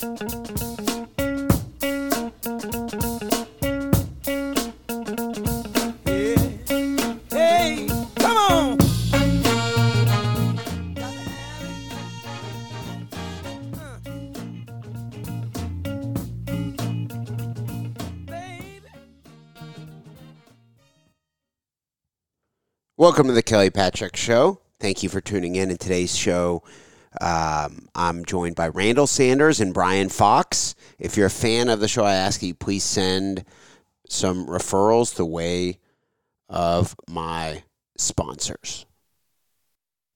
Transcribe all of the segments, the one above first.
Welcome to the Kelly Patrick Show. Thank you for tuning in. In today's show, um, I'm joined by Randall Sanders and Brian Fox. If you're a fan of the show, I ask you please send some referrals the way of my sponsors.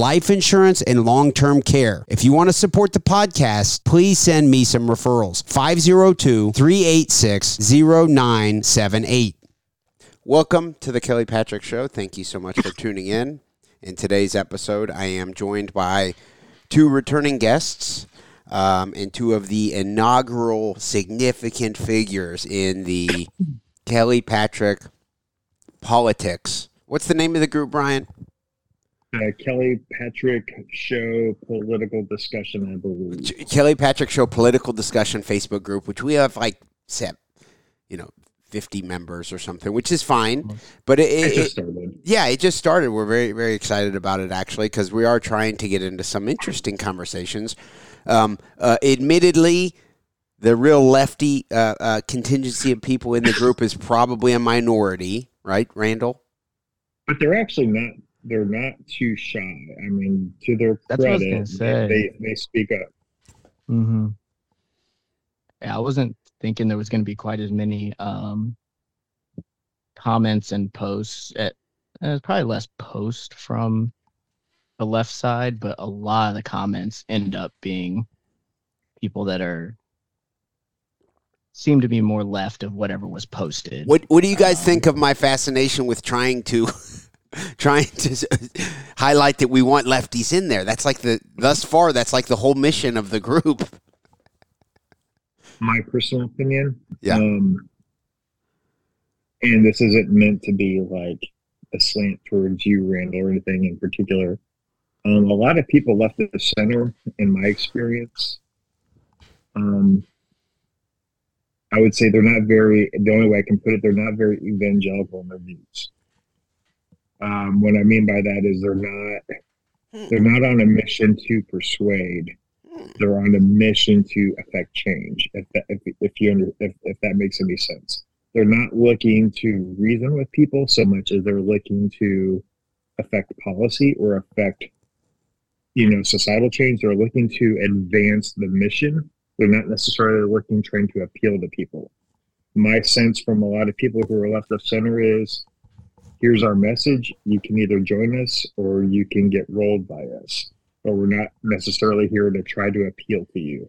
life insurance and long term care. If you want to support the podcast, please send me some referrals. 502 386 0978. Welcome to the Kelly Patrick Show. Thank you so much for tuning in. In today's episode, I am joined by two returning guests um, and two of the inaugural significant figures in the Kelly Patrick politics. What's the name of the group, Brian? Uh, Kelly Patrick Show political discussion, I believe. Kelly Patrick Show political discussion Facebook group, which we have like set, you know, fifty members or something, which is fine. But it, It it, just it- started. yeah, it just started. We're very very excited about it actually because we are trying to get into some interesting conversations. Um, uh, admittedly. The real lefty uh, uh, contingency of people in the group is probably a minority, right, Randall? But they're actually not. They're not too shy. I mean, to their That's what I was credit, say. they they speak up. Mm-hmm. Yeah, I wasn't thinking there was going to be quite as many um, comments and posts. At, there's probably less post from the left side, but a lot of the comments end up being people that are seem to be more left of whatever was posted. What What do you guys Um, think of my fascination with trying to trying to highlight that we want lefties in there? That's like the thus far. That's like the whole mission of the group. My personal opinion. Yeah. Um, and this isn't meant to be like a slant towards you, Randall, or anything in particular. Um, a lot of people left at the center, in my experience. Um, I would say they're not very. The only way I can put it, they're not very evangelical in their views. Um, what I mean by that is they're not. They're not on a mission to persuade. They're on a mission to affect change. If that, if, if you under, if, if that makes any sense, they're not looking to reason with people so much as they're looking to affect policy or affect, you know, societal change. They're looking to advance the mission. They're not necessarily looking trying to appeal to people. My sense from a lot of people who are left of center is, here's our message. You can either join us or you can get rolled by us but we're not necessarily here to try to appeal to you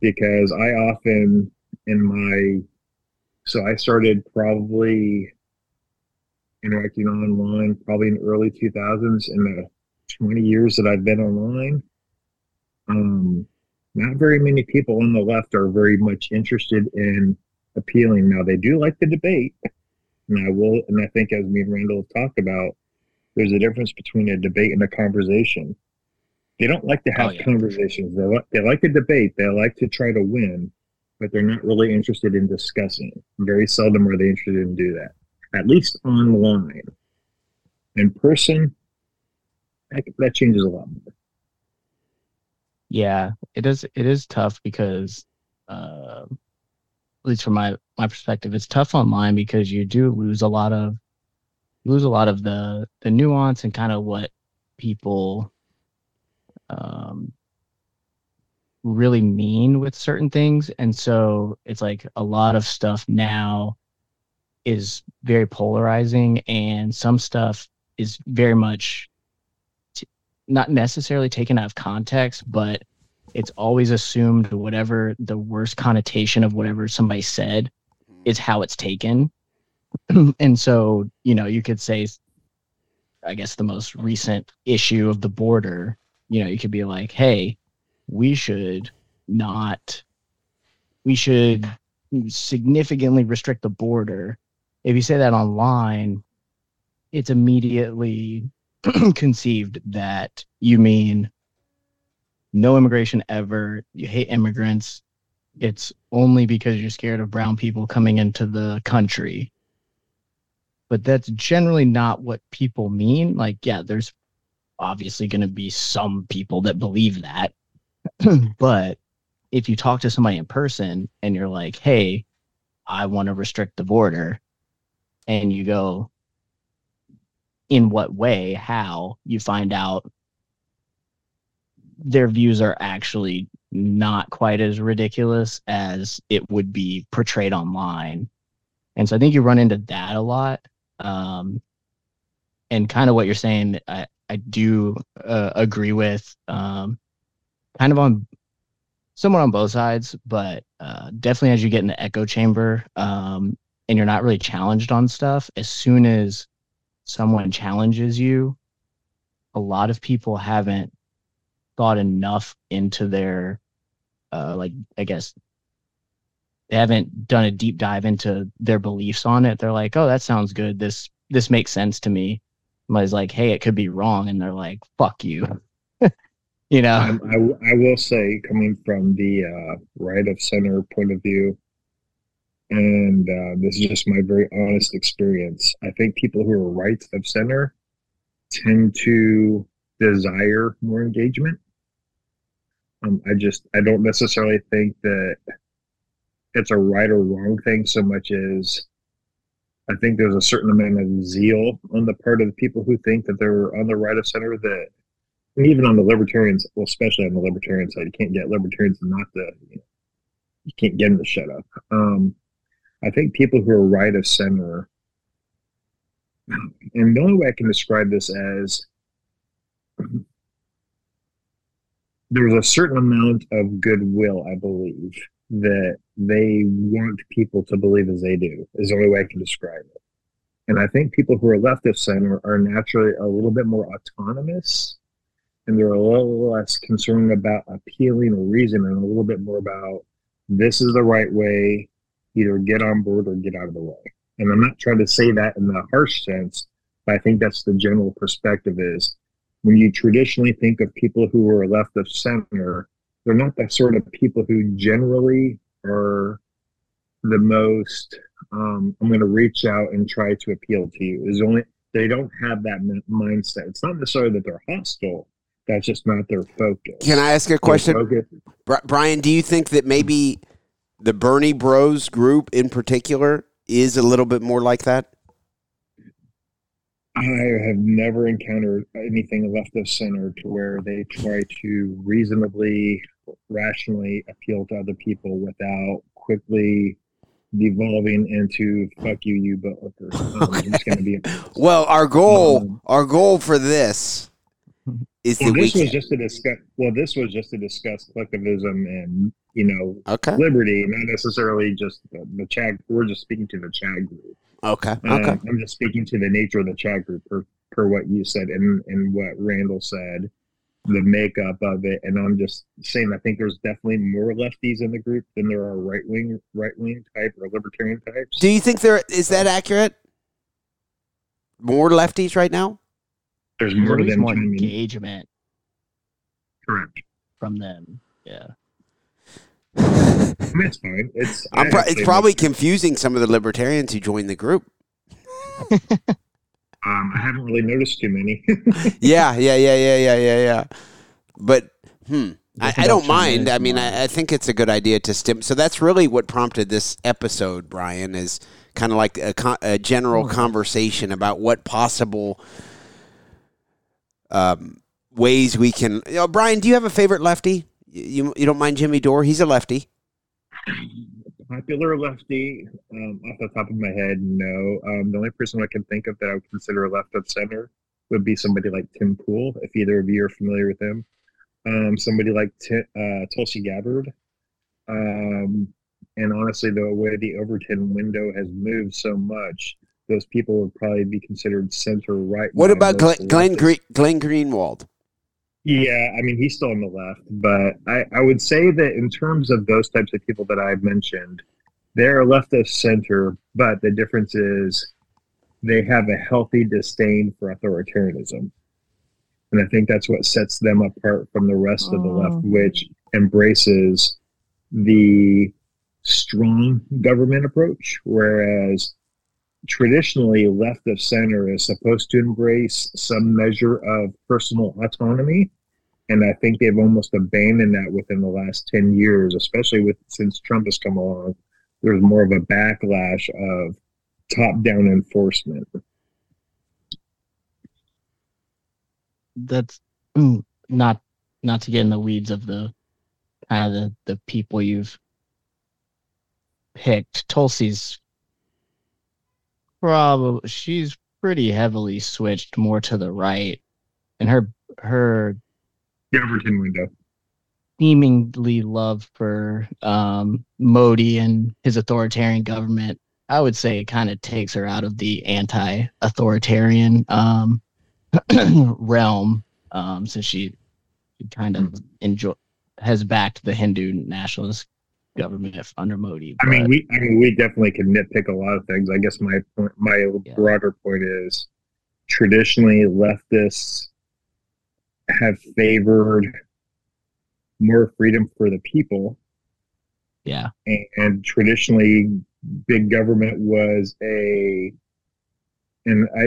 because i often in my so i started probably interacting online probably in early 2000s in the 20 years that i've been online um not very many people on the left are very much interested in appealing. Now they do like the debate, and I will, and I think as me and Randall have talked about, there's a difference between a debate and a conversation. They don't like to have Oh, yeah. conversations. They like they like to debate. They like to try to win, but they're not really interested in discussing. Very seldom are they interested in do that. At least online. In person, that, that changes a lot more. Yeah, it is. It is tough because, uh, at least from my my perspective, it's tough online because you do lose a lot of lose a lot of the the nuance and kind of what people um really mean with certain things. And so it's like a lot of stuff now is very polarizing and some stuff is very much t- not necessarily taken out of context but it's always assumed whatever the worst connotation of whatever somebody said mm. is how it's taken. And so you know you could say i guess the most recent issue of the border you know you could be like hey we should not we should significantly restrict the border. If you say that online it's immediately conceived that you mean no immigration ever you hate immigrants it's only because you're scared of brown people coming into the country. But that's generally not what people mean like yeah there's obviously going to be some people that believe that but if you talk to somebody in person and you're like hey i want to restrict the border and you go in what way? How? you find out their views are actually not quite as ridiculous as it would be portrayed online. And so i think you run into that a lot. Um, and kind of what you're saying i, I do uh, agree with um, kind of on somewhat on both sides but uh, definitely as you get in the echo chamber um, and you're not really challenged on stuff as soon as someone challenges you a lot of people haven't thought enough into their uh like i guess they haven't done a deep dive into their beliefs on it. They're like oh that sounds good. This this makes sense to me. Somebody's like hey it could be wrong. And they're like fuck you. You know? Um, I, I will say, coming from the uh, right of center point of view, and uh, this is just my very honest experience, I think people who are right of center tend to desire more engagement. Um, I just, I don't necessarily think that it's a right or wrong thing so much as I think there's a certain amount of zeal on the part of the people who think that they're on the right of center that even on the libertarians, well, especially on the libertarian side, you can't get libertarians not to, you, know, you can't get them to shut up. Um, I think people who are right of center, and the only way I can describe this as there's a certain amount of goodwill, I believe, that they want people to believe as they do, is the only way I can describe it. And I think people who are left of center are naturally a little bit more autonomous and they're a little less concerned about appealing or reason and a little bit more about this is the right way, either get on board or get out of the way. And I'm not trying to say that in the harsh sense, but I think that's the general perspective is when you traditionally think of people who are left of center, they're not the sort of people who generally are the most um, I'm going to reach out and try to appeal to you. Is only they don't have that mi- mindset. It's not necessarily that they're hostile. That's just not their focus. Can I ask a question? Brian, do you think that maybe the Bernie Bros group in particular is a little bit more like that? I have never encountered anything left of center to where they try to reasonably, rationally appeal to other people without quickly devolving into "fuck you, you booker." Um, I'm going to be. Well, our goal, Um, our goal for this is Well, this was just to discuss. Well, this was just to discuss collectivism and you know Okay. liberty, not necessarily just the, the Chad. We're just speaking to the Chad group. Okay. Um, Okay. I'm just speaking to the nature of the chat group per, per what you said and, and what Randall said. the makeup of it, and I'm just saying I think there's definitely more lefties in the group than there are right wing right wing type or libertarian types. Do you think there is that accurate? More lefties right now? There's There's more at to least more engagement Correct. from them. Yeah. I it's fine. It's I'm pro- it's probably looked- confusing some of the libertarians who joined the group. um, I haven't really noticed too many. Yeah, yeah, yeah, yeah, yeah, yeah, yeah. But hmm, I, I don't mind. I mean, I, I think it's a good idea to stim. So that's really what prompted this episode, Brian, is kind of like a, con- a general Oh. conversation about what possible um, ways we can. You know, Brian, do you have a favorite lefty? You you don't mind Jimmy Dore? He's a lefty. Popular lefty, um, off the top of my head, no. Um, the only person I can think of that I would consider a left of center would be somebody like Tim Pool, if either of you are familiar with him. Um, somebody like Ti uh, Tulsi Gabbard. Um, and honestly, the way the Overton window has moved so much, those people would probably be considered center right. What about Glenn, Glenn. Gre- Glenn Greenwald? Yeah, I mean, he's still on the left, but I, I would say that in terms of those types of people that I've mentioned, they're left of center, but the difference is they have a healthy disdain for authoritarianism. And I think that's what sets them apart from the rest of the left, Oh. which embraces the strong government approach, whereas traditionally left of center is supposed to embrace some measure of personal autonomy. And i think they've almost abandoned that within the last 10 years especially with since trump has come along. There's more of a backlash of top down enforcement. That's mm, not not to get in the weeds of the kind of the, the people you've picked. Tulsi's probably she's pretty heavily switched more to the right, and her her Overton window. seemingly love for um, Modi and his authoritarian government, I would say it kind of takes her out of the anti-authoritarian um, realm, um, since she, she kind of enjoy has backed the Hindu nationalist government under Modi. i mean we i mean we definitely can nitpick a lot of things i guess my point my Yeah. broader point is traditionally leftists have favored more freedom for the people yeah, and, and traditionally big government was a and I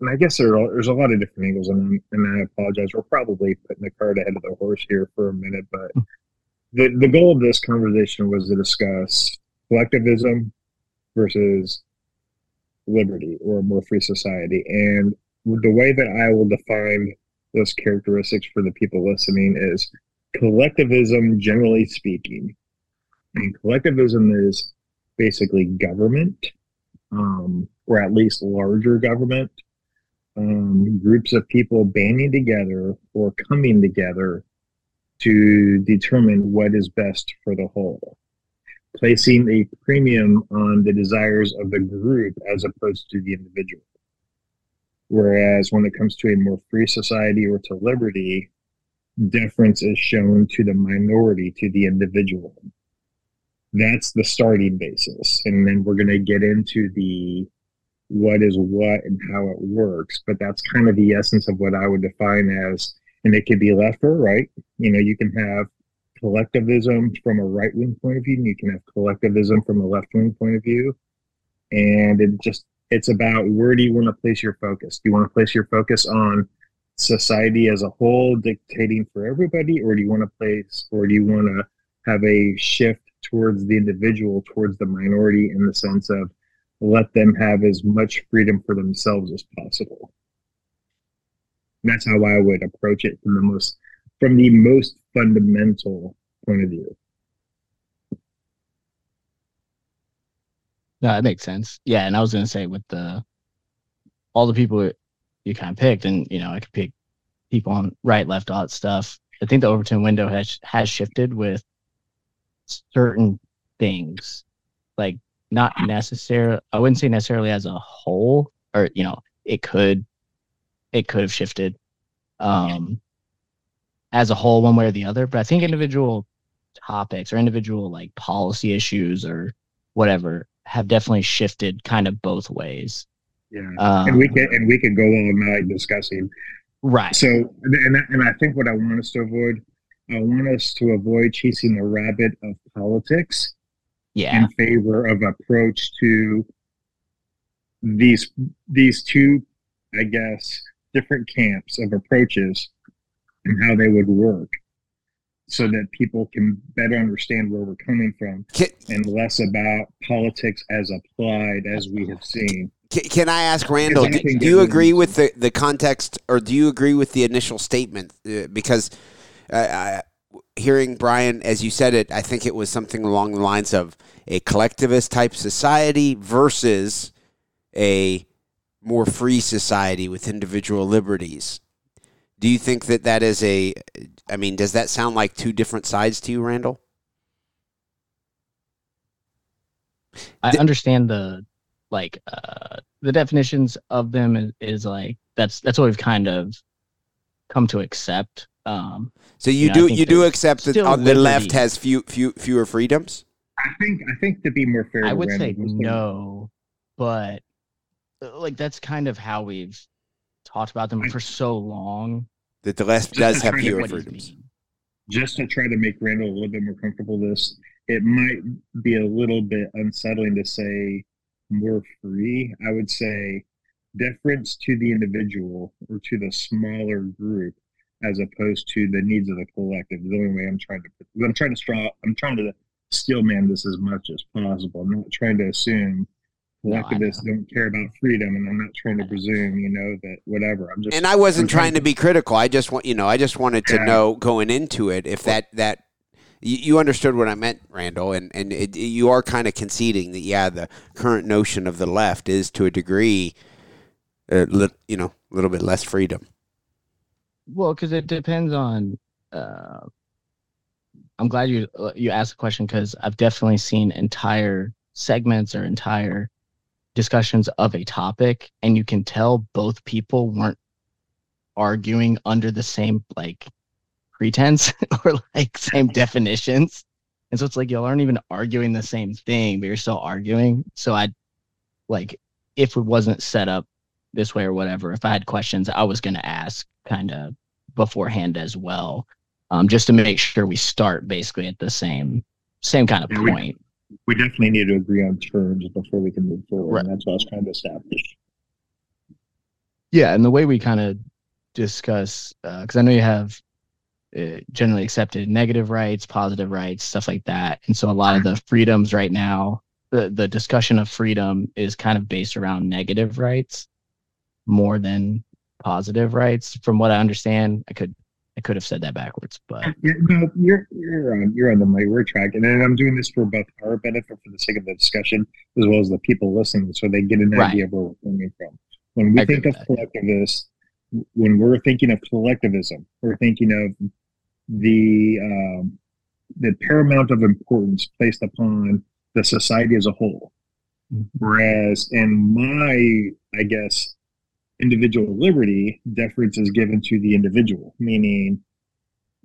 and I guess there are, there's a lot of different angles and and I apologize we're probably putting the cart ahead of the horse here for a minute but hmm. The the goal of this conversation was to discuss collectivism versus liberty or a more free society. And the way that I will define those characteristics for the people listening is collectivism generally speaking. And collectivism is basically government, um, or at least larger government, um, groups of people banding together or coming together to determine what is best for the whole, placing a premium on the desires of the group as opposed to the individual. Whereas when it comes to a more free society or to liberty, deference is shown to the minority, to the individual that's the starting basis and then we're going to get into the what is what and how it works but that's kind of the essence of what i would define as and it could be left or right? You know you can have collectivism from a right wing point of view and you can have collectivism from a left wing point of view. And it just it's about where do you want to place your focus? Do you want to place your focus on society as a whole dictating for everybody or do you want to place or do you want to have a shift towards the individual, towards the minority, in the sense of let them have as much freedom for themselves as possible. That's how I would approach it from the most from the most fundamental point of view. No, that makes sense. Yeah, and I was gonna say with the all the people you kind of picked, and you know, I could pick people on right, left, that stuff. I think the Overton window has has shifted with certain things, like not necessarily. I wouldn't say necessarily as a whole, or you know, it could, it could have shifted. Um, as a whole one way or the other, but I think individual topics or individual like policy issues or whatever have definitely shifted kind of both ways. Yeah, Um, and we can and we can go all night discussing. right. So, and I- and I think what I want us to avoid, I want us to avoid chasing the rabbit of politics yeah. in favor of approach to these these two, I guess, different camps of approaches and how they would work, so that people can better understand where we're coming from Can, and less about politics as applied as we have seen. can, can I ask Randall? Do, do you agree with the, the context, or do you agree with the initial statement? Uh, because uh, I, hearing Brian as you said it, I think it was something along the lines of a collectivist type society versus a more free society with individual liberties. Do you think that that is a? I mean, does that sound like two different sides to you, Randall? I The- understand the like uh the definitions of them is, is like that's that's what we've kind of come to accept. Um So you Yeah, I do think you do accept that still on the left has few few fewer freedoms. I think I think to be more fair, I would say Randall, just to- no, but like that's kind of how we've talked about them for so long. That the left Just does have fewer What do you freedoms. just to try to make Randall a little bit more comfortable this, it might be a little bit unsettling to say more free. I would say deference to the individual or to the smaller group as opposed to the needs of the collective. The only way I'm trying to I'm trying to straw I'm trying to steel man this as much as possible. I'm not trying to assume No, I don't care about freedom and I'm not trying to presume, you know, that whatever. I'm just And I wasn't I'm trying trying to be critical. I just want you know I just wanted to Yeah. know going into it if that that you, you understood what I meant, Randall, and and it, you are kind of conceding that yeah, the current notion of the left is to a degree, uh, li- you know, a little bit less freedom. Well, because it depends on. Uh, I'm glad you uh, you asked the question because I've definitely seen entire segments or entire discussions of a topic, and you can tell both people weren't arguing under the same like pretense or like same definitions, and so it's like y'all aren't even arguing the same thing, but you're still arguing. So I, like, if it wasn't set up this way or whatever, if I had questions, I was gonna ask kind of beforehand as well, um, just to make sure we start basically at the same same kind of point. We definitely need to agree on terms before we can move forward. Right. And that's what I was trying to establish. Yeah, and the way we kind of discuss, because I know you have uh, generally accepted negative rights, positive rights, stuff like that, and so a lot of the freedoms right now, the the discussion of freedom is kind of based around negative rights more than positive rights. From what I understand, I could I could have said that backwards, but no, you're you're on you're on the money. We're tracking, and I'm doing this for both our benefit, for the sake of the discussion, as well as the people listening, so they get an Right. idea of where we're coming from. When we I think of collectivists, when we're thinking of collectivism, we're thinking of the um, the paramount of importance placed upon the society as a whole. Whereas in my, I guess, individual liberty, deference is given to the individual, meaning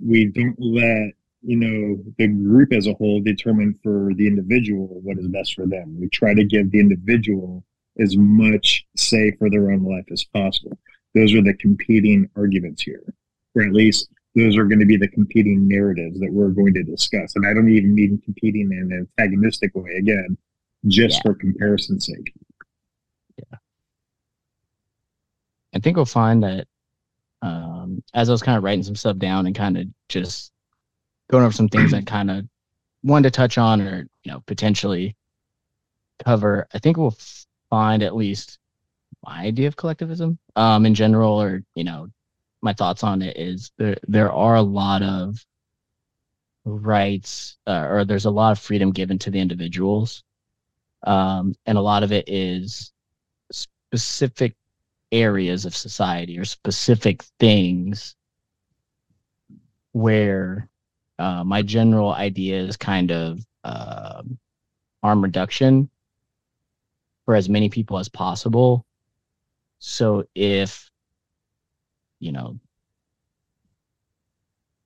we don't let you know the group as a whole determine for the individual what is best for them. We try to give the individual as much say for their own life as possible. Those are the competing arguments here, or at least those are going to be the competing narratives that we're going to discuss. And I don't even mean competing in an antagonistic way. Again, just Yeah. for comparison's sake. I think we'll find that um, as I was kind of writing some stuff down and kind of just going over some things I kind of wanted to touch on or you know potentially cover, I think we'll find at least my idea of collectivism um, in general, or you know my thoughts on it is there there are a lot of rights uh, or there's a lot of freedom given to the individuals, um, and a lot of it is specific areas of society or specific things where uh, my general idea is kind of uh, harm reduction for as many people as possible. So if, you know,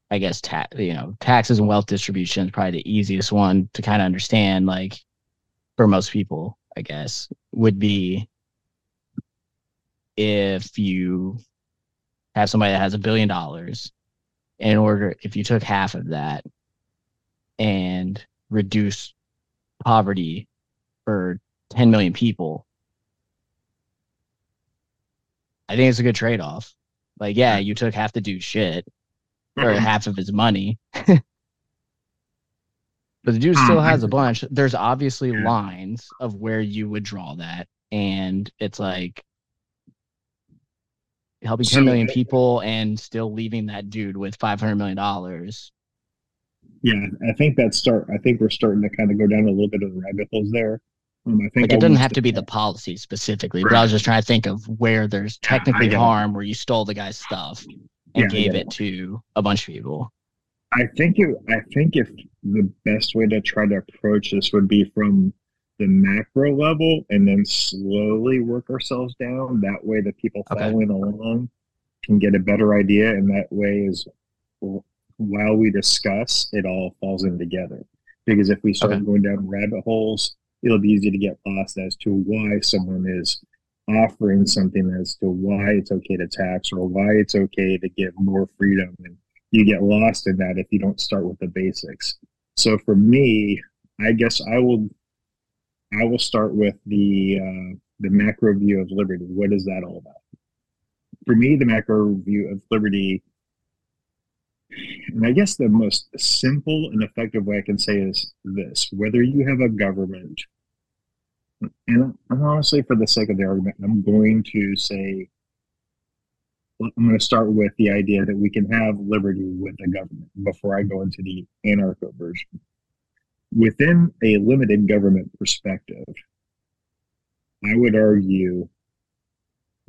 I guess ta- you know taxes and wealth distribution is probably the easiest one to kind of understand. Like for most people, I guess would be if you have somebody that has a billion dollars in order if you took half of that and reduce poverty for 10 million people i think it's a good trade-off. Like yeah you took half the dude's shit or mm-hmm. half of his money. But the dude hmm, still has a bunch. There's obviously lines of where you would draw that and it's like helping 10 So- million people and still leaving that dude with 500 million dollars Yeah, I think that start. I think we're starting to kind of go down a little bit of the rabbit holes there. Um, I think like I it doesn't have to be the policy specifically but i was just trying to think of where there's Yeah, technically it. harm where you stole the guy's stuff and Yeah, gave get it to a bunch of people I think it, I think if the best way to try to approach this would be from the macro level and then slowly work ourselves down. That way, the people Okay. following along can get a better idea, and that way is while we discuss, it all falls in together. Because if we start Okay. going down rabbit holes, it'll be easy to get lost as to why someone is offering something as to why it's okay to tax or why it's okay to give more freedom and you get lost in that if you don't start with the basics. So for me, I guess I will I will start with the uh, the macro view of liberty. What is that all about? For me, the macro view of liberty, and I guess the most simple and effective way I can say is this: whether you have a government, and I'm honestly, for the sake of the argument, I'm going to say I'm going to start with the idea that we can have liberty with a government before I go into the anarcho version. Within a limited government perspective, I would argue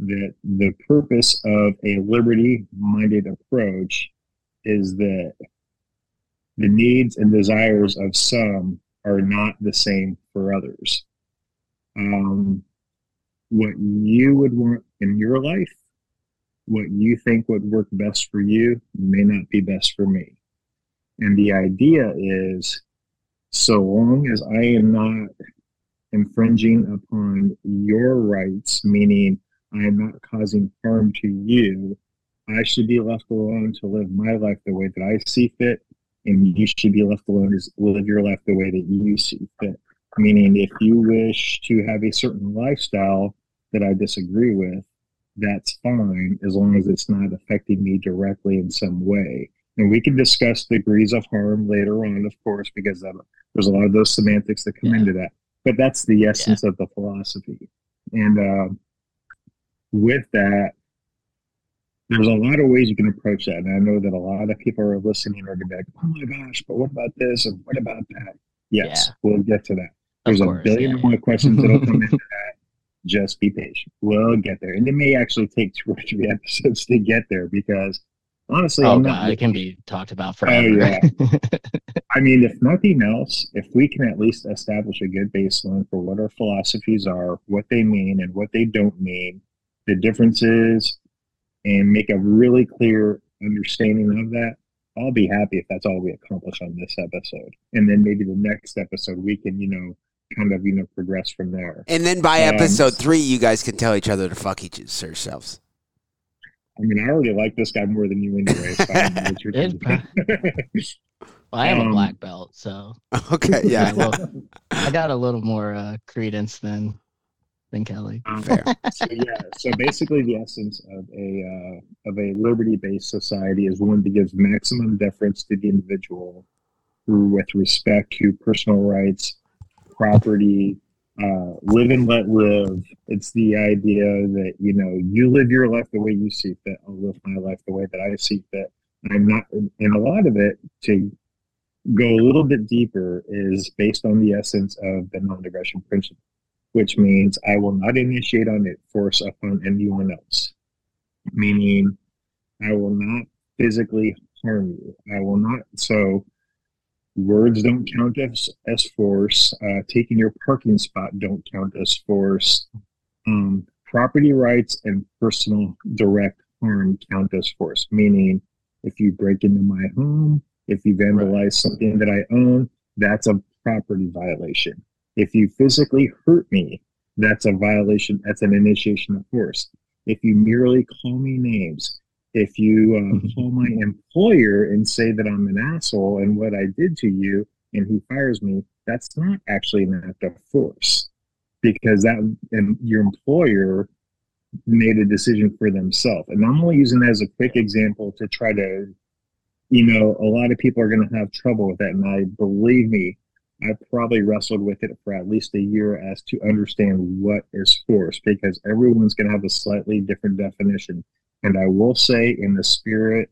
that the purpose of a liberty minded approach is that the needs and desires of some are not the same for others. Um, what you would want in your life what you think would work best for you may not be best for me. And the idea is so long as I am not infringing upon your rights, meaning I am not causing harm to you, I should be left alone to live my life the way that I see fit, and you should be left alone to live your life the way that you see fit. Meaning, if you wish to have a certain lifestyle that I disagree with, that's fine as long as it's not affecting me directly in some way. And we can discuss degrees of harm later on, of course, because that, there's a lot of those semantics that come Yeah. into that. But that's the essence of the philosophy. And uh, with that, there's a lot of ways you can approach that. And I know that a lot of people are listening are going to be like, oh my gosh, but what about this? And what about that? Yes, Yeah. we'll get to that. There's a billion yeah, one questions that'll come into that. Just be patient. We'll get there. And it may actually take two or three episodes to get there because honestly, oh I'm god not it can be talked about Oh, forever yeah. I mean, if nothing else, if we can at least establish a good baseline for what our philosophies are, what they mean and what they don't mean, the differences, and make a really clear understanding of that, I'll be happy if that's all we accomplish on this episode. And then maybe the next episode we can, you know, kind of, you know, progress from there. And then by Um, episode three, you guys can tell each other to fuck each yourselves. I mean, I already like this guy more than you anyway. So I don't know what you're It- thinking. Well, i am Um, a black belt so Okay, yeah. well, i got a little more uh, credence than than kelly Um, Fair. so yeah, so basically the essence of a uh, of a liberty-based society is one that gives maximum deference to the individual with respect to personal rights, property, uh, live and let live. It's the idea that you know you live your life the way you see fit. I'll live my life the way that I see fit. I'm not, and a lot of it to go a little bit deeper is based on the essence of the non-aggression principle which means I will not initiate on it force upon anyone else. Meaning, I will not physically harm you. I will not. So, words don't count as, as force. Uh, taking your parking spot don't count as force. Um, property rights and personal direct harm count as force. Meaning, If you break into my home, if you vandalize right. something that I own, that's a property violation. If you physically hurt me, that's a violation. That's an initiation of force. If you merely call me names, if you uh, call my employer and say that I'm an asshole and what I did to you, and he fires me, that's not actually an act of force because that and your employer made a decision for themselves. And I'm only using that as a quick example to try to, you know, a lot of people are going to have trouble with that. And I believe me, I probably wrestled with it for at least a year as to understand what is force because everyone's going to have a slightly different definition. And I will say, in the spirit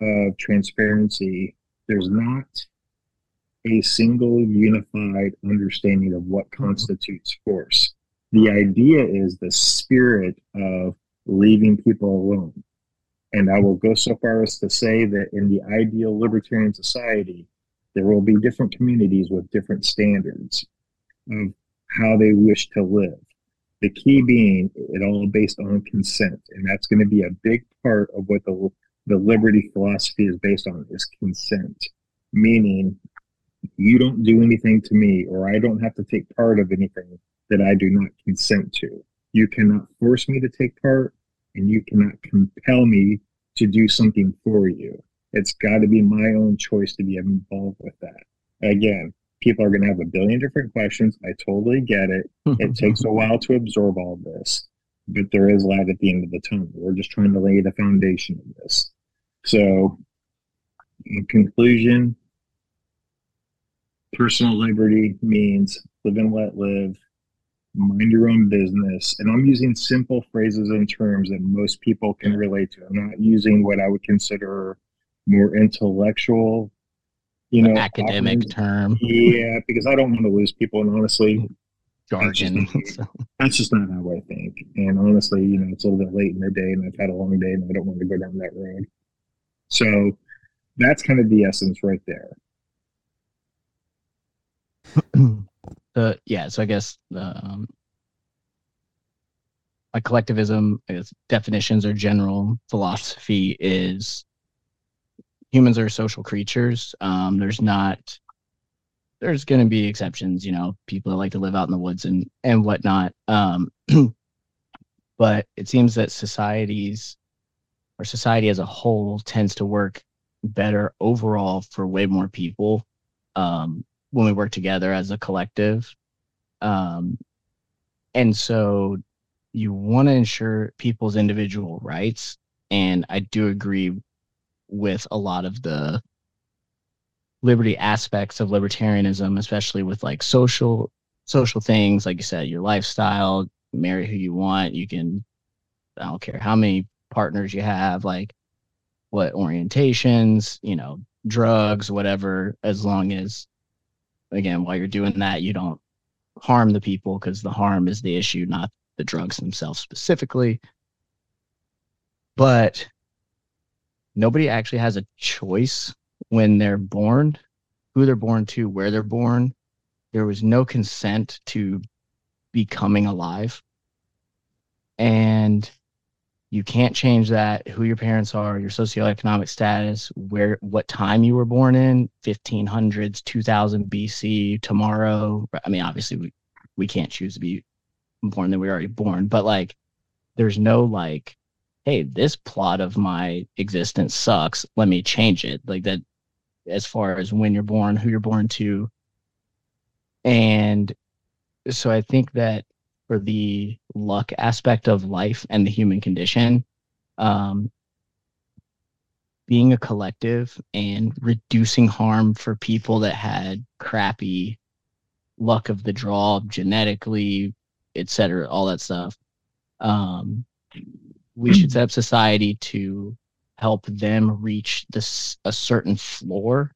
of transparency, there's not a single unified understanding of what mm-hmm. constitutes force. The idea is the spirit of leaving people alone. And I will go so far as to say that in the ideal libertarian society, there will be different communities with different standards of how they wish to live. The key being it all based on consent. And that's going to be a big part of what the, the liberty philosophy is based on is consent. Meaning you don't do anything to me or I don't have to take part of anything that I do not consent to. You cannot force me to take part and you cannot compel me to do something for you. It's got to be my own choice to be involved with that. Again, people are going to have a billion different questions. I totally get it. It takes a while to absorb all this, but there is light at the end of the tunnel. We're just trying to lay the foundation of this. So, in conclusion, personal liberty means live and let live, mind your own business. And I'm using simple phrases and terms that most people can relate to. I'm not using what I would consider more intellectual, you know, academic term. Yeah, because I don't want to lose people. And honestly, jargon. That's just, that's just not how I think. And honestly, you know, it's a little bit late in the day and I've had a long day and I don't want to go down that road. So that's kind of the essence right there. the yeah, so I guess um, like collectivism, I guess definitions or general philosophy is humans are social creatures. Um, there's not there's going to be exceptions, you know, people that like to live out in the woods and and whatnot. Um, but it seems that societies or society as a whole tends to work better overall for way more people um, when we work together as a collective. Um, and so you want to ensure people's individual rights. And I do agree with a lot of the liberty aspects of libertarianism, especially with like social social things, like you said, your lifestyle, marry who you want, you can I don't care how many partners you have, like what orientations, you know, drugs, whatever, as long as again, while you're doing that, you don't harm the people because the harm is the issue, not the drugs themselves specifically. But nobody actually has a choice when they're born, who they're born to, where they're born. There was no consent to becoming alive. And you can't change that who your parents are your socioeconomic status where what time you were born in 1500s 2000 bc tomorrow i mean obviously we, we can't choose to be born than we are already born but like there's no like hey this plot of my existence sucks let me change it like that as far as when you're born who you're born to and so i think that for the luck aspect of life and the human condition. Um, being a collective and reducing harm for people that had crappy luck of the draw genetically, etc., all that stuff. Um, we should set up society to help them reach this a certain floor.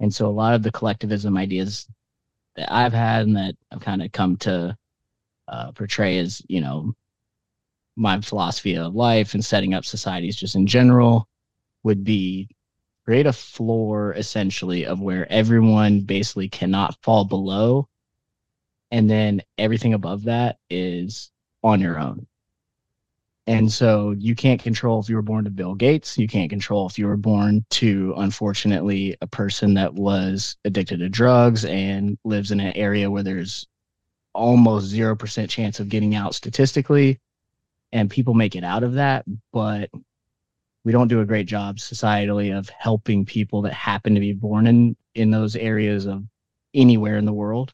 And so a lot of the collectivism ideas that I've had and that I've kind of come to uh, portray as you know my philosophy of life and setting up societies just in general would be create a floor essentially of where everyone basically cannot fall below and then everything above that is on your own And so you can't control if you were born to Bill Gates. You can't control if you were born to, unfortunately, a person that was addicted to drugs and lives in an area where there's almost 0% chance of getting out statistically. And people make it out of that. But we don't do a great job societally of helping people that happen to be born in, in those areas of anywhere in the world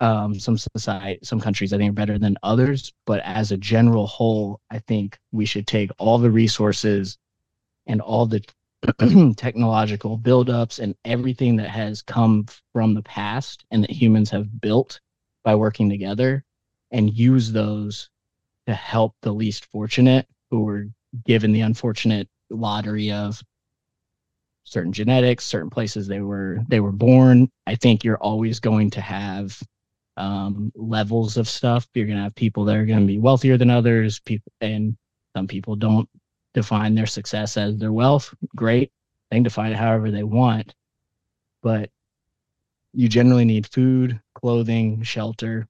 um, some society, some countries I think are better than others, but as a general whole, I think we should take all the resources and all the technological buildups and everything that has come from the past and that humans have built by working together and use those to help the least fortunate who were given the unfortunate lottery of certain genetics certain places they were they were born. I think you're always going to have um, levels of stuff. You're going to have people that are going to be wealthier than others, people, and some people don't define their success as their wealth. Great, they can define it however they want, but you generally need food, clothing, shelter,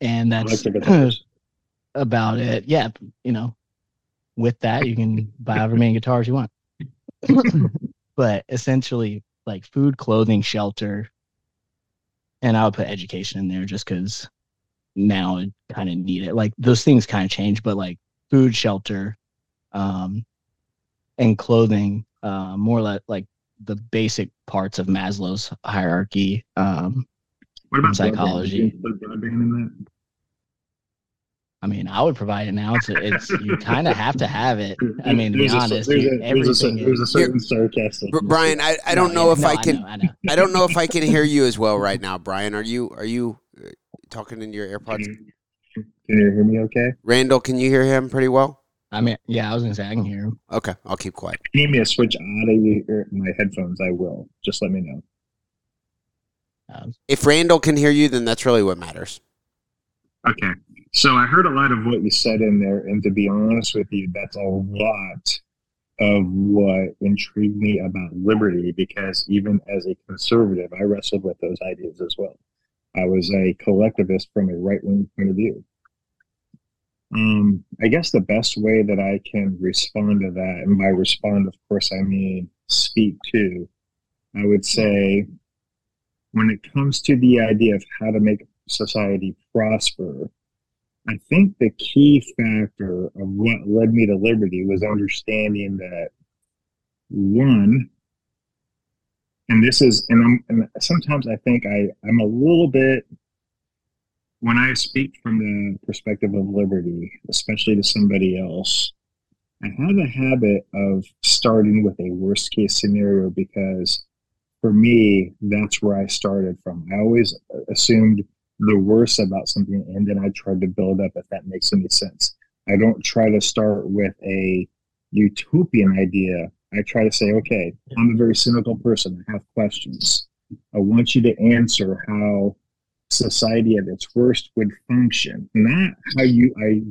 and that's about it. Yeah, you know, with that you can buy however many guitars you want. but essentially, like food, clothing, shelter, and I would put education in there just because now I kind of need it. Like those things kind of change, but like food, shelter, um, and clothing, uh, more like like the basic parts of Maslow's hierarchy. Um, what about psychology? Broadband? I mean, I would provide it now. It's it's you kind of have to have it. I mean, to be honest, there's, a, there's, a, there's a certain sarcasm. Brian, I, I don't know if no, I can. I, know, I, know. I don't know if I can hear you as well right now, Brian. Are you are you uh, talking in your AirPods? Can you hear me? Okay. Randall, can you hear him pretty well? I mean, yeah, I was gonna say I can hear him. Okay, I'll keep quiet. If you need me to switch out of your, my headphones, I will. Just let me know. Um, If Randall can hear you, then that's really what matters. Okay. So I heard a lot of what you said in there, and to be honest with you, that's a lot of what intrigued me about liberty because even as a conservative, I wrestled with those ideas as well. I was a collectivist from a right wing point of view. Um, I guess the best way that I can respond to that, and by respond, of course, I mean speak to, I would say when it comes to the idea of how to make society prosper, I think the key factor of what led me to liberty was understanding that one, and this is, and I'm, and sometimes I think I, I'm a little bit, when I speak from the perspective of liberty, especially to somebody else, I have a habit of starting with a worst case scenario because for me, that's where I started from. I always assumed the worst about something and then I try to build up if that makes any sense. I don't try to start with a utopian idea. I try to say, okay, I'm a very cynical person. I have questions. I want you to answer how society at its worst would function, not how you I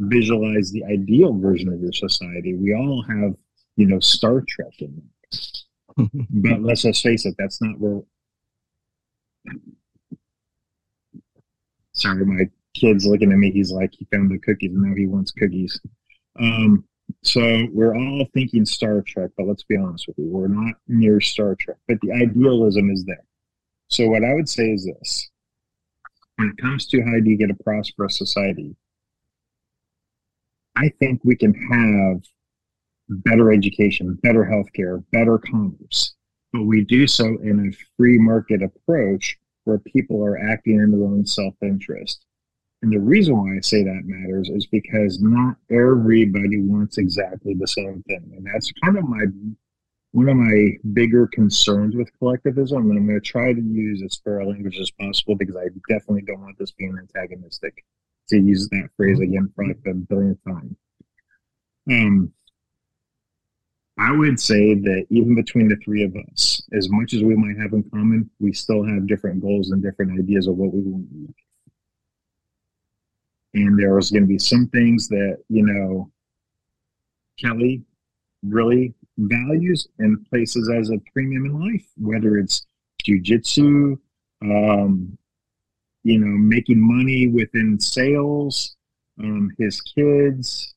visualize the ideal version of your society. We all have, you know, Star Trek in there. but let's just face it, that's not where sorry, my kid's looking at me. He's like, he found the cookies and now he wants cookies. Um, so we're all thinking Star Trek, but let's be honest with you, we're not near Star Trek, but the idealism is there. So what I would say is this: when it comes to how do you get a prosperous society, I think we can have better education, better healthcare, better commerce, but we do so in a free market approach where people are acting in their own self interest. And the reason why I say that matters is because not everybody wants exactly the same thing. And that's kind of my one of my bigger concerns with collectivism. And I'm going to try to use as fair language as possible because I definitely don't want this being antagonistic to use that phrase again for like the billionth time. Um, I would say that even between the three of us, as much as we might have in common, we still have different goals and different ideas of what we want. And there's going to be some things that, you know, Kelly really values and places as a premium in life, whether it's jujitsu, um, you know, making money within sales, um, his kids,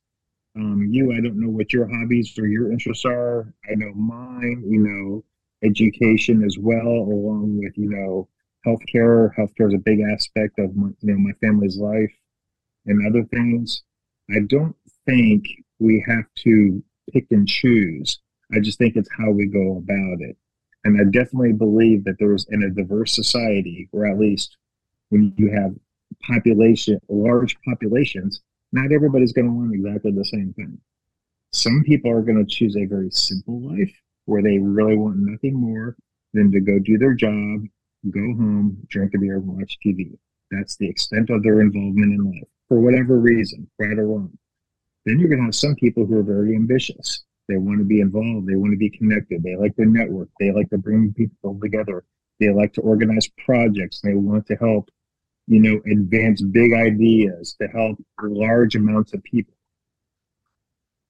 um, you. I don't know what your hobbies or your interests are. I know mine. You know, education as well, along with you know healthcare. Healthcare is a big aspect of my, you know my family's life and other things. I don't think we have to pick and choose. I just think it's how we go about it. And I definitely believe that there's in a diverse society, or at least when you have population, large populations, not everybody's going to want exactly the same thing. Some people are going to choose a very simple life where they really want nothing more than to go do their job, go home, drink a beer, watch TV. That's the extent of their involvement in life for whatever reason, right or wrong. Then you're going to have some people who are very ambitious. They want to be involved. They want to be connected. They like to network. They like to bring people together. They like to organize projects. They want to help, you know, advance big ideas to help large amounts of people.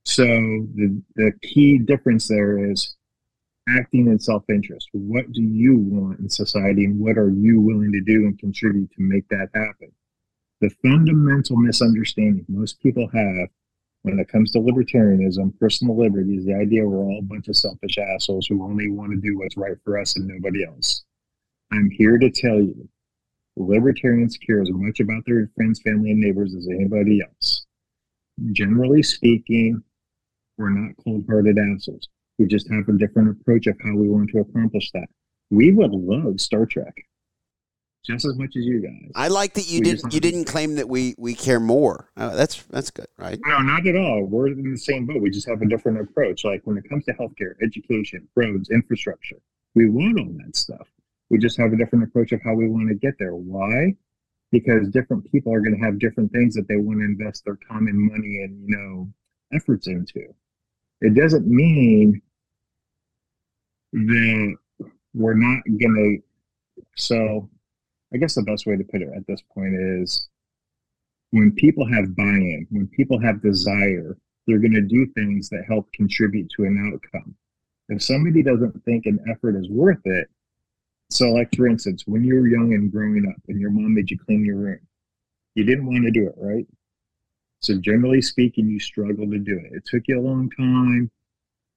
So the, the key difference there is acting in self-interest. What do you want in society and what are you willing to do and contribute to make that happen? The fundamental misunderstanding most people have when it comes to libertarianism, personal liberty is the idea we're all a bunch of selfish assholes who only want to do what's right for us and nobody else. I'm here to tell you, libertarians care as much about their friends, family, and neighbors as anybody else. Generally speaking, we're not cold hearted assholes. We just have a different approach of how we want to accomplish that. We would love Star Trek just as much as you guys. I like that you we didn't you didn't claim that we we care more. Uh, that's that's good, right? No, not at all. We're in the same boat. We just have a different approach. Like when it comes to healthcare, education, roads, infrastructure, we want all that stuff. We just have a different approach of how we want to get there. Why? Because different people are going to have different things that they want to invest their time and money and you know efforts into. It doesn't mean that we're not going to. So I guess the best way to put it at this point is when people have buy in, when people have desire, they're going to do things that help contribute to an outcome. If somebody doesn't think an effort is worth it, so like for instance, when you were young and growing up and your mom made you clean your room, you didn't want to do it, right? So generally speaking, you struggled to do it. It took you a long time.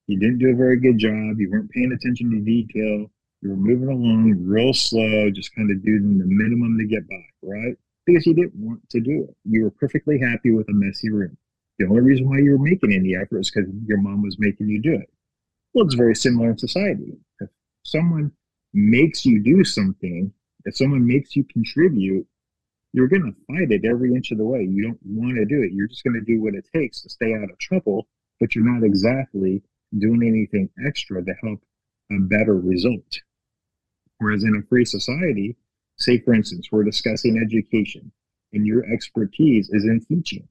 You didn't do a very good job. You weren't paying attention to detail. You were moving along real slow, just kind of doing the minimum to get by, right? Because you didn't want to do it. You were perfectly happy with a messy room. The only reason why you were making any effort is because your mom was making you do it. Well, it's very similar in society. If someone makes you do something, if someone makes you contribute, you're going to fight it every inch of the way. You don't want to do it. You're just going to do what it takes to stay out of trouble, but you're not exactly doing anything extra to help a better result. Whereas in a free society, say for instance, we're discussing education and your expertise is in teaching.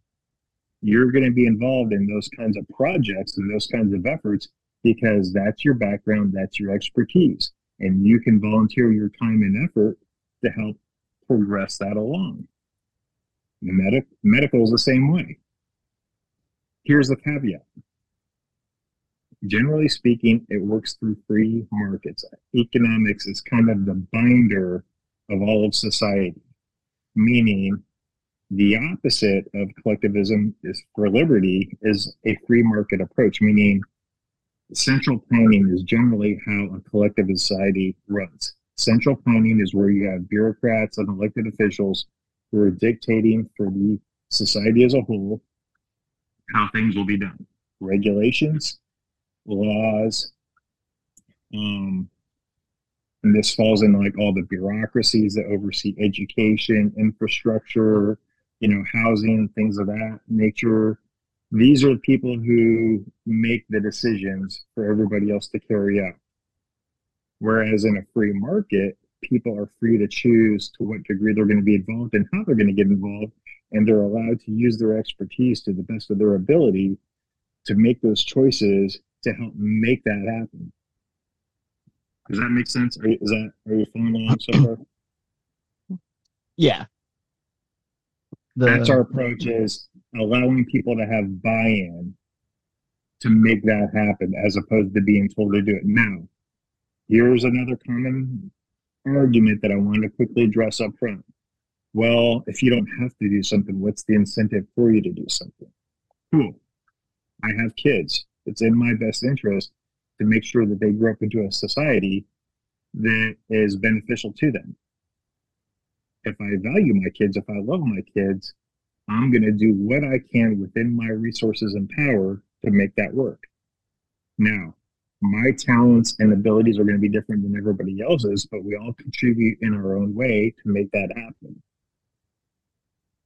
You're going to be involved in those kinds of projects and those kinds of efforts because that's your background, that's your expertise. And you can volunteer your time and effort to help progress that along. The medic, medical is the same way. Here's the caveat generally speaking, it works through free markets. Economics is kind of the binder of all of society, meaning the opposite of collectivism is for liberty is a free market approach, meaning central planning is generally how a collective society runs. Central planning is where you have bureaucrats and elected officials who are dictating for the society as a whole how things will be done. Regulations laws. Um, and this falls in like all the bureaucracies that oversee education, infrastructure, you know, housing, things of that nature. These are the people who make the decisions for everybody else to carry out. Whereas in a free market, people are free to choose to what degree they're going to be involved and how they're going to get involved, and they're allowed to use their expertise to the best of their ability to make those choices to help make that happen. Does that make sense? Are you, is that are you following along so far? Yeah. The, That's our approach is allowing people to have buy-in to make that happen as opposed to being told to do it. Now, here's another common argument that I want to quickly address up front. Well, if you don't have to do something, what's the incentive for you to do something? Cool. I have kids. It's in my best interest to make sure that they grow up into a society that is beneficial to them. If I value my kids, if I love my kids, I'm going to do what I can within my resources and power to make that work. Now, my talents and abilities are going to be different than everybody else's, but we all contribute in our own way to make that happen.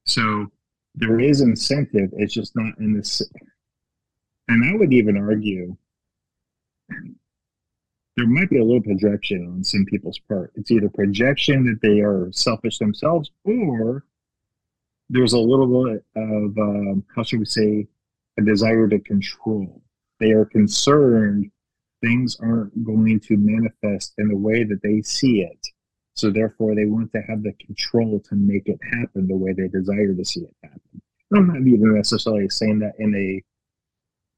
So there is incentive. It's just not in this. And I would even argue there might be a little projection on some people's part. It's either projection that they are selfish themselves, or there's a little bit of, um, how should we say, a desire to control. They are concerned things aren't going to manifest in the way that they see it. So therefore, they want to have the control to make it happen the way they desire to see it happen. I'm not even necessarily saying that in a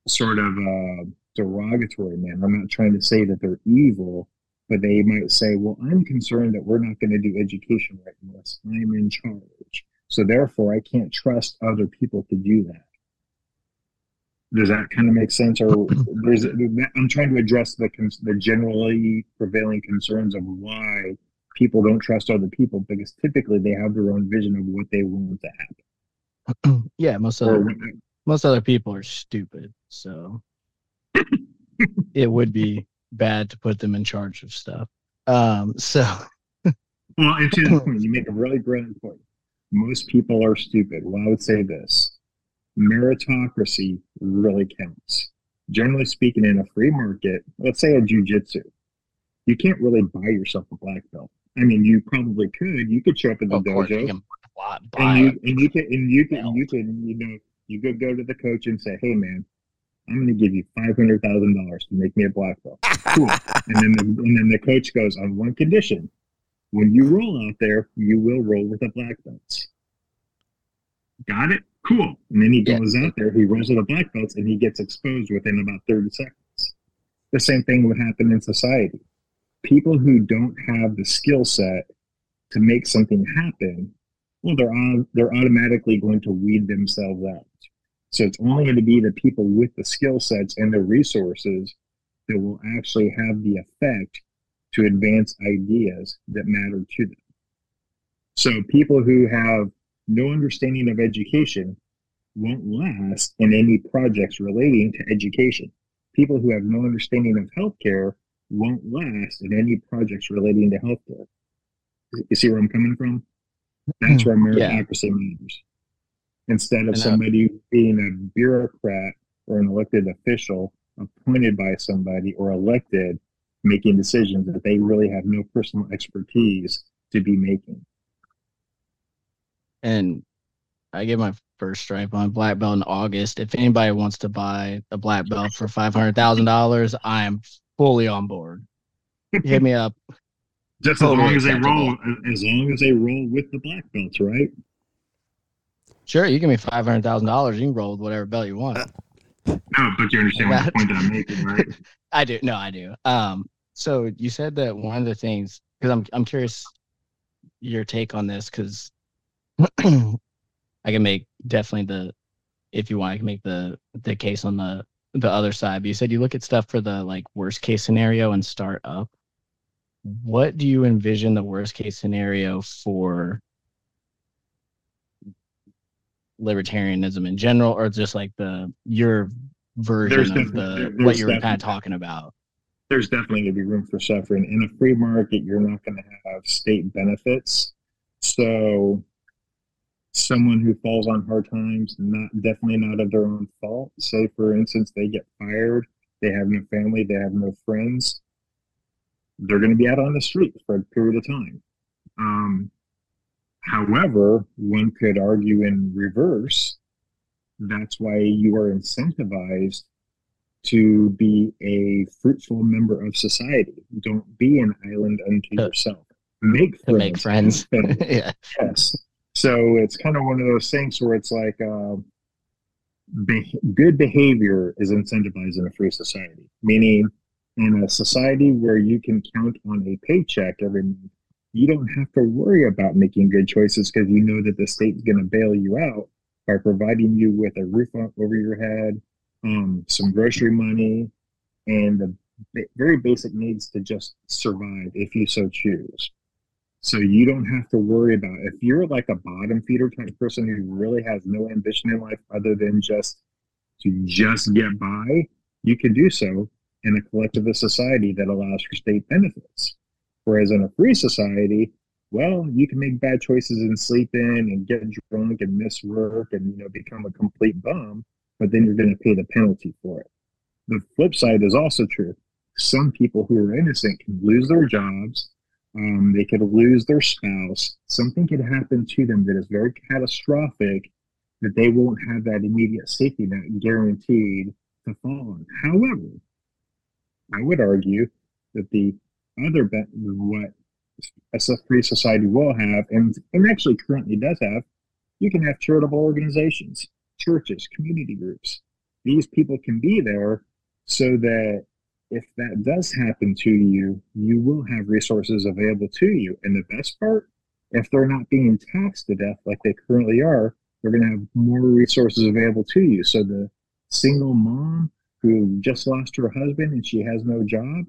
sort of uh, derogatory manner. I'm not trying to say that they're evil, but they might say, well, I'm concerned that we're not going to do education right unless I'm in charge. So therefore, I can't trust other people to do that. Does that kind of make sense? Or there's, I'm trying to address the the generally prevailing concerns of why people don't trust other people because typically they have their own vision of what they want to happen. yeah, most other most other people are stupid, so it would be bad to put them in charge of stuff. Um, so, well, and to the point, you make a really brilliant point. Most people are stupid. Well, I would say this: meritocracy really counts. Generally speaking, in a free market, let's say a jujitsu, you can't really buy yourself a black belt. I mean, you probably could. You could show up in the dojo, you and you and you can and you can you can you know you could go to the coach and say, "Hey, man, I'm going to give you five hundred thousand dollars to make me a black belt." Cool. and then the, and then the coach goes on one condition: when you roll out there, you will roll with the black belts. Got it? Cool. And then he goes yeah. out there, he rolls with the black belts, and he gets exposed within about thirty seconds. The same thing would happen in society people who don't have the skill set to make something happen, well, they're on, they're automatically going to weed themselves out. So it's only going to be the people with the skill sets and the resources that will actually have the effect to advance ideas that matter to them. So people who have no understanding of education won't last in any projects relating to education. People who have no understanding of healthcare won't last in any projects relating to healthcare. You see where I'm coming from? That's hmm. where meritocracy yeah. matters. Instead of somebody being a bureaucrat or an elected official appointed by somebody or elected making decisions that they really have no personal expertise to be making. And I get my first stripe on black belt in August. If anybody wants to buy a black belt for five hundred thousand dollars, I am fully on board. Hit me up. Just as long as they roll, as long as they roll with the black belts, right? Sure, you give me five hundred thousand dollars, you can roll with whatever belt you want. No, but you understand what the point that I'm making, right? I do. No, I do. Um, so you said that one of the things, because I'm I'm curious your take on this, because I can make definitely the, if you want, I can make the the case on the the other side. But you said you look at stuff for the like worst case scenario and start up. What do you envision the worst case scenario for libertarianism in general, or just like the your version there's of the what you were kind of talking about? There's definitely going to be room for suffering. In a free market, you're not going to have state benefits. So someone who falls on hard times, not definitely not of their own fault. Say, for instance, they get fired, they have no family, they have no friends, they're going to be out on the street for a period of time. Um, however, one could argue in reverse. That's why you are incentivized to be a fruitful member of society. Don't be an island unto yourself. Make friends. make friends. yeah. Yes. So it's kind of one of those things where it's like uh, be- good behavior is incentivized in a free society, meaning in a society where you can count on a paycheck every month, you don't have to worry about making good choices because you know that the state's going to bail you out by providing you with a roof over your head, um, some grocery money, and the very basic needs to just survive if you so choose. So you don't have to worry about if you're like a bottom feeder type person who really has no ambition in life other than just to just get by, you can do so in a collectivist society that allows for state benefits. Whereas in a free society, well, you can make bad choices and sleep in and get drunk and miss work and you know become a complete bum, but then you're going to pay the penalty for it. The flip side is also true. Some people who are innocent can lose their jobs, um, they could lose their spouse. Something could happen to them that is very catastrophic that they won't have that immediate safety net guaranteed to fall on. However, I would argue that the other bet what a free society will have, and, and actually currently does have, you can have charitable organizations, churches, community groups. These people can be there so that if that does happen to you, you will have resources available to you. And the best part, if they're not being taxed to death like they currently are, they're going to have more resources available to you. So the single mom who just lost her husband and she has no job,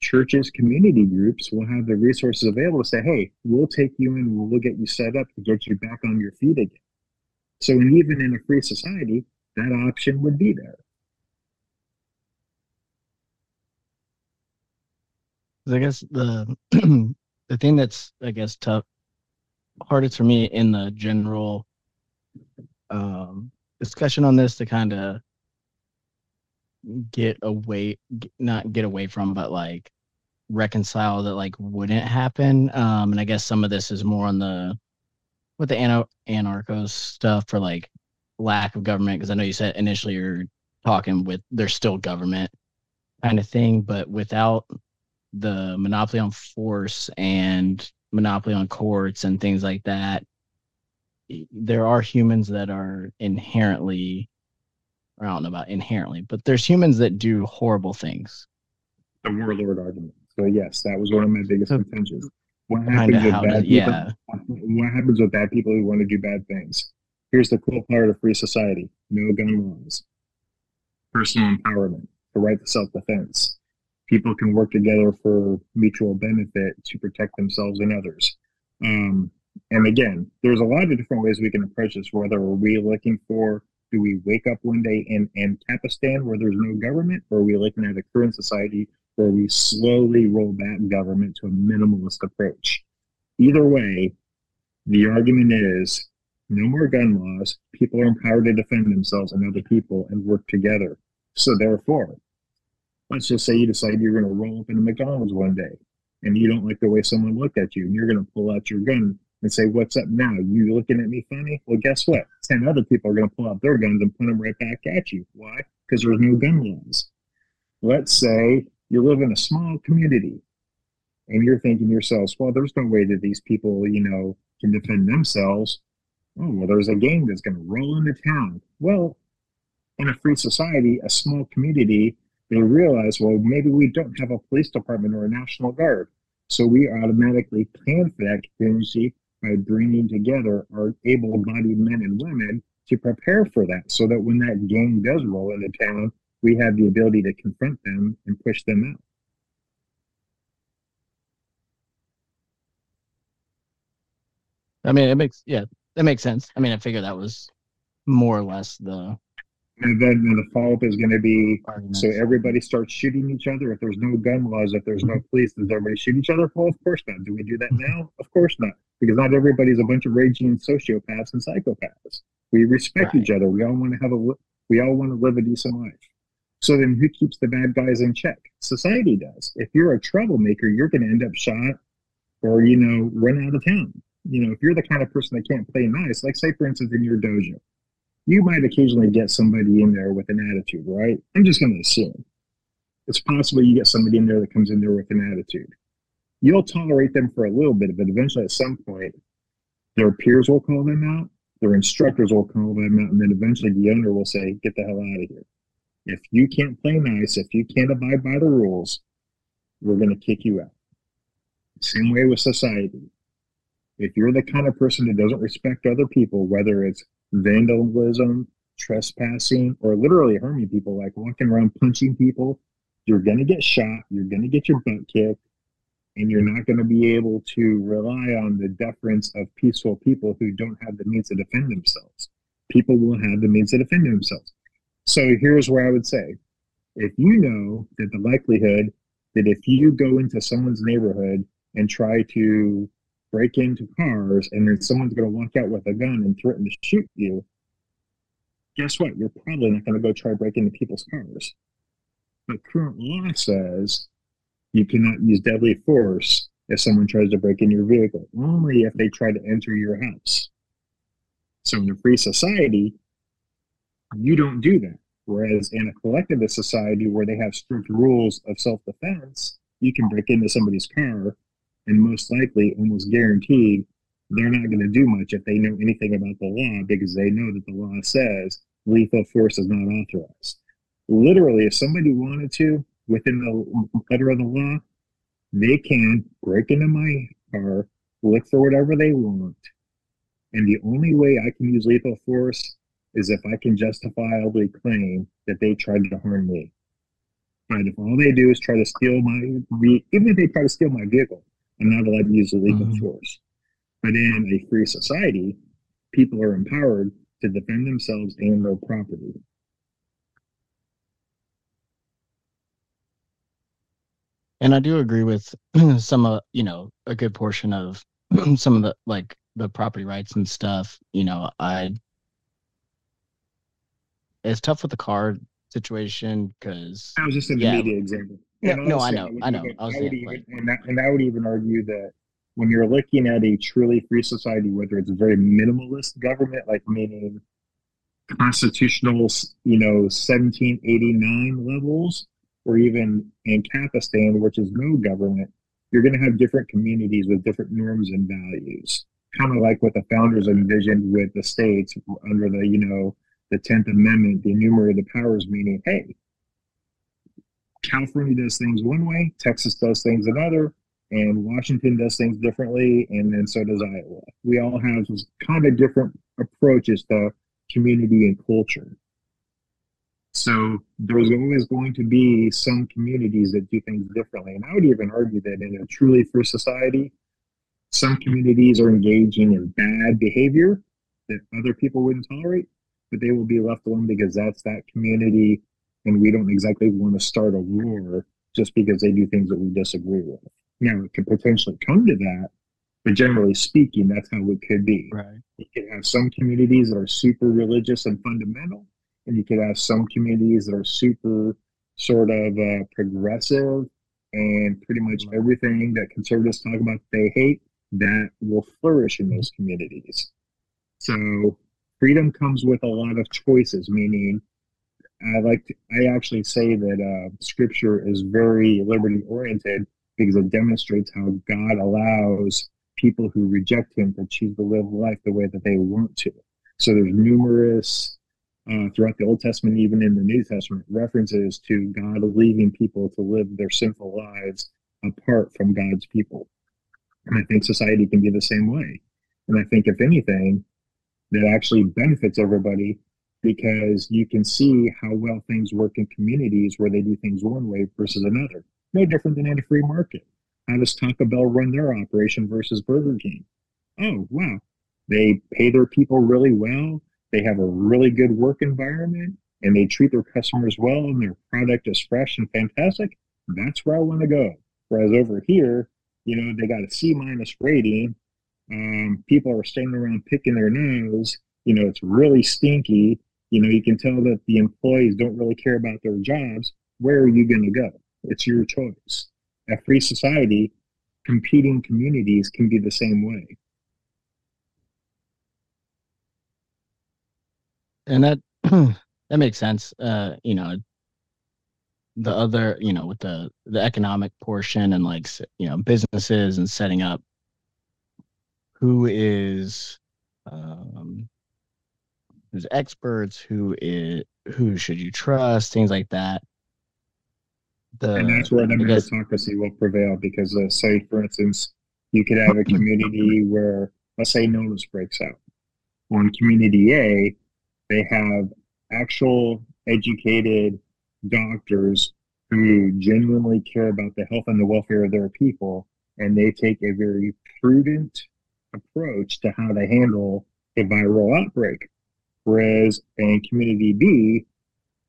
churches, community groups will have the resources available to say, hey, we'll take you in, we'll get you set up to get you back on your feet again. So even in a free society, that option would be there. I guess the the thing that's I guess tough hardest for me in the general um, discussion on this to kind of get away not get away from but like reconcile that like wouldn't happen um and i guess some of this is more on the with the anar- anarcho stuff for like lack of government because i know you said initially you're talking with there's still government kind of thing but without the monopoly on force and monopoly on courts and things like that there are humans that are inherently I don't know about inherently, but there's humans that do horrible things. The warlord argument. So yes, that was one of my biggest so, contentions. What happens with bad does, people? Yeah. What happens with bad people who want to do bad things? Here's the cool part of free society: no gun laws, personal empowerment, the right to self-defense. People can work together for mutual benefit to protect themselves and others. Um, and again, there's a lot of different ways we can approach this. Whether are we looking for do we wake up one day in Ancapistan where there's no government, or are we looking at a current society where we slowly roll back government to a minimalist approach? Either way, the argument is no more gun laws. People are empowered to defend themselves and other people and work together. So therefore, let's just say you decide you're going to roll up in a McDonald's one day and you don't like the way someone looked at you and you're going to pull out your gun and say, What's up now? You looking at me funny? Well, guess what? 10 other people are going to pull out their guns and point them right back at you. Why? Because there's no gun laws. Let's say you live in a small community and you're thinking to yourselves, Well, there's no way that these people, you know, can defend themselves. Oh, well, there's a gang that's going to roll into town. Well, in a free society, a small community, they realize, well, maybe we don't have a police department or a national guard. So we automatically plan for that contingency by bringing together our able-bodied men and women to prepare for that so that when that gang does roll into town we have the ability to confront them and push them out. I mean it makes yeah that makes sense. I mean i figure that was more or less the and then the follow-up is going to be Arguments. so everybody starts shooting each other. If there's no gun laws if there's no police does everybody shoot each other? Well of course not. Do we do that now? Of course not. Because not everybody's a bunch of raging sociopaths and psychopaths. We respect right. each other. We all want to have a we all want to live a decent life so then who keeps the bad guys in check society does if you're a troublemaker you're going to end up shot or you know run out of town you know if you're the kind of person that can't play nice like say for instance in your dojo you might occasionally get somebody in there with an attitude, right? I'm just going to assume. It's possible you get somebody in there that comes in there with an attitude. You'll tolerate them for a little bit, but eventually at some point, their peers will call them out, their instructors will call them out, and then eventually the owner will say, Get the hell out of here. If you can't play nice, if you can't abide by the rules, we're going to kick you out. Same way with society. If you're the kind of person that doesn't respect other people, whether it's vandalism, trespassing, or literally harming people, like walking around punching people, you're going to get shot, you're going to get your butt kicked, and you're not going to be able to rely on the deference of peaceful people who don't have the means to defend themselves. People will have the means to defend themselves. So here's where I would say if you know that the likelihood that if you go into someone's neighborhood and try to break into cars and then someone's going to walk out with a gun and threaten to shoot you, guess what? You're probably not going to go try to break into people's cars. But current law says you cannot use deadly force if someone tries to break in your vehicle, only if they try to enter your house. So in a free society, you don't do that. Whereas in a collectivist society where they have strict rules of self defense, you can break into somebody's car and most likely, almost guaranteed, they're not going to do much if they know anything about the law because they know that the law says lethal force is not authorized. Literally, if somebody wanted to, within the letter of the law, they can break into my car, look for whatever they want. And the only way I can use lethal force is if I can justifiably claim that they tried to harm me. But if all they do is try to steal my, even if they try to steal my vehicle, I'm not allowed to use lethal mm-hmm. force. But in a free society, people are empowered to defend themselves and their property. And I do agree with some of, you know, a good portion of some of the like the property rights and stuff. You know, I it's tough with the car situation because that was just an yeah, immediate example. No, no, I know, I know. I, I would even, like, and, that, and I would even argue that when you're looking at a truly free society, whether it's a very minimalist government, like meaning constitutional, you know, 1789 levels, or even Ancapistan, which is no government, you're going to have different communities with different norms and values. Kind of like what the founders envisioned with the states under the, you know, the 10th Amendment, the enumerated powers, meaning, hey, California does things one way, Texas does things another, and Washington does things differently, and then so does Iowa. We all have kind of different approaches to community and culture. So there's always going to be some communities that do things differently. And I would even argue that in a truly free society, some communities are engaging in bad behavior that other people wouldn't tolerate, but they will be left alone because that's that community and we don't exactly want to start a war just because they do things that we disagree with. Now, it could potentially come to that, but generally speaking, that's how it could be. Right. You could have some communities that are super religious and fundamental, and you could have some communities that are super sort of uh, progressive and pretty much everything that conservatives talk about they hate that will flourish in those communities. So freedom comes with a lot of choices, meaning I like to, I actually say that uh, scripture is very liberty oriented because it demonstrates how God allows people who reject him to choose to live life the way that they want to. So there's numerous uh, throughout the Old Testament, even in the New Testament, references to God leaving people to live their sinful lives apart from God's people. And I think society can be the same way. And I think, if anything, that actually benefits everybody because you can see how well things work in communities where they do things one way versus another. No different than in a free market. How does Taco Bell run their operation versus Burger King? Oh, wow. They pay their people really well. They have a really good work environment and they treat their customers well and their product is fresh and fantastic. That's where I want to go. Whereas over here, you know, they got a C minus rating. Um, people are standing around picking their nose. You know, it's really stinky you know, you can tell that the employees don't really care about their jobs. Where are you going to go? It's your choice. A free society, competing communities can be the same way. And that that makes sense. Uh, you know, the other, you know, with the the economic portion and like you know businesses and setting up who is um who's experts, who is who should you trust, things like that. the and that's where the meritocracy will prevail because uh, say for instance you could have a community where let's say illness breaks out on community a they have actual educated doctors who genuinely care about the health and the welfare of their people and they take a very prudent approach to how to handle a viral outbreak. Whereas in community b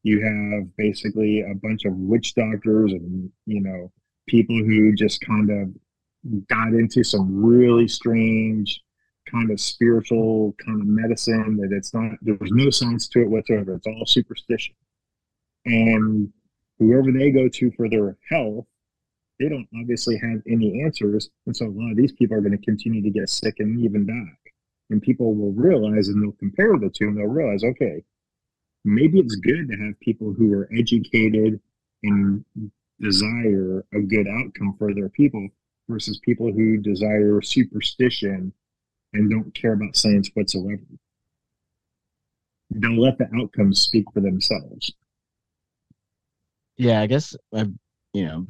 you have basically a bunch of witch doctors and you know people who just kind of got into some really strange kind of spiritual kind of medicine that it's not there's no science to it whatsoever. It's all superstition. And whoever they go to for their health they don't obviously have any answers and so a lot of these people are going to continue to get sick and even die and people will realize and they'll compare the two and they'll realize okay maybe it's good to have people who are educated and desire a good outcome for their people versus people who desire superstition and don't care about science whatsoever. Don't let the outcomes speak for themselves. yeah, I guess I, you know,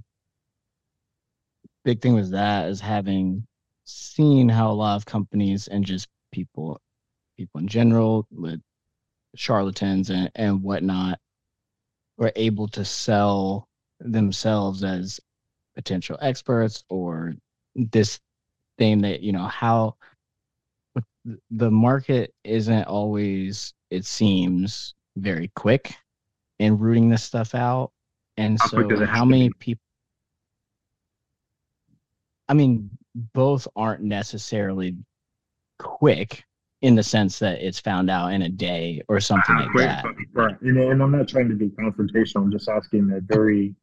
big thing was that is having seen how a lot of companies and just people, people in general with charlatans and, and whatnot were able to sell themselves as potential experts or this thing that you know how the market isn't always it seems very quick in rooting this stuff out. And How so how many people i mean both aren't necessarily quick in the sense that it's found out in a day or something How like quick, that Right. And, and I'm not trying to be confrontational. I'm just asking a very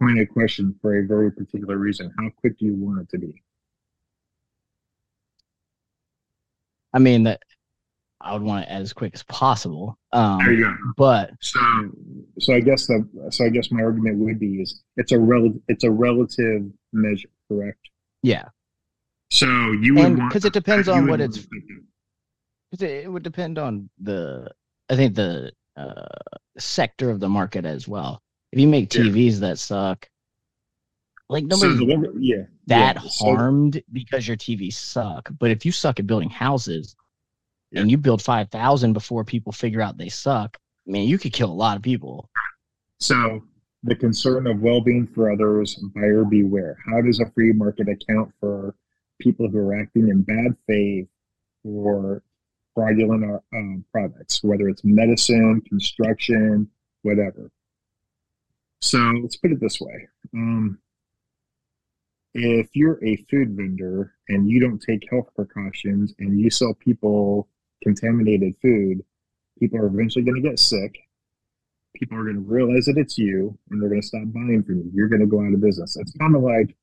pointed question for a very particular reason. How quick do you want it to be? i mean that i would want it as quick as possible um There you go. but So, so I guess the so I guess my argument would be is it's a rel it's a relative measure, correct? Yeah So you would And- want 'cause it depends on what it's- 'Cause it, it would depend on the i think the uh sector of the market as well if you make Yeah. tvs that suck like So nobody's the liver- yeah that yeah, so- harmed because your TVs suck. But if you suck at building houses and you build 5,000 before people figure out they suck, man, you could kill a lot of people. So the concern of well-being for others, buyer beware. How does a free market account for people who are acting in bad faith or fraudulent uh, um, products, whether it's medicine, construction, whatever? So let's put it this way. Um, if you're a food vendor and you don't take health precautions and you sell people contaminated food, people are eventually going to get sick people are going to realize that it's you and they're going to stop buying from you. You're going to go out of business. It's kind of like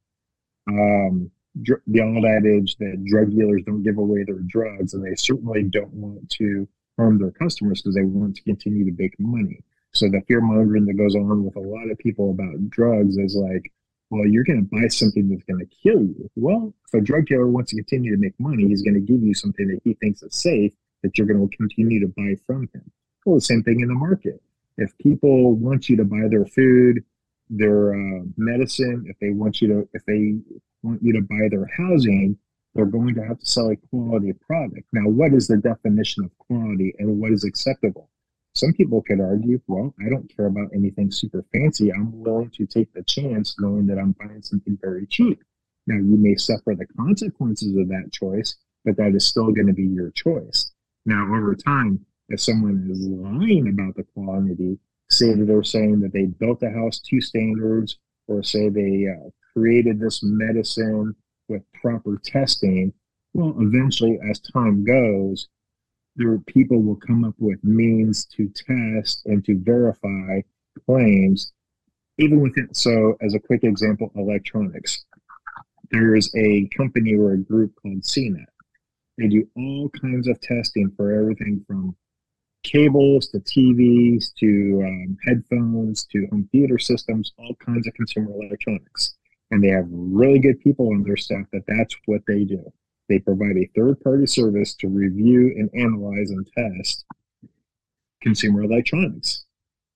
um, dr- the old adage that drug dealers don't give away their drugs, and they certainly don't want to harm their customers because they want to continue to make money. So the fear mongering that goes on with a lot of people about drugs is like, well, you're going to buy something that's going to kill you. Well, if a drug dealer wants to continue to make money, he's going to give you something that he thinks is safe that you're going to continue to buy from him. Well, the same thing in the market if people want you to buy their food, their uh, medicine, if they want you to, if they want you to buy their housing, they're going to have to sell a quality product. Now, what is the definition of quality and what is acceptable? Some people could argue, well, I don't care about anything super fancy. I'm willing to take the chance knowing that I'm buying something very cheap. Now, you may suffer the consequences of that choice, but that is still going to be your choice. Now, over time, if someone is lying about the quality, say that they're saying that they built a house to standards, or say they uh, created this medicine with proper testing, well, eventually, as time goes, there people will come up with means to test and to verify claims, even within. So, as a quick example, electronics. There is a company or a group called CNET. They do all kinds of testing for everything from cables to TVs to um, headphones to home theater systems, all kinds of consumer electronics. And they have really good people on their staff that that's what they do. They provide a third party service to review and analyze and test consumer electronics.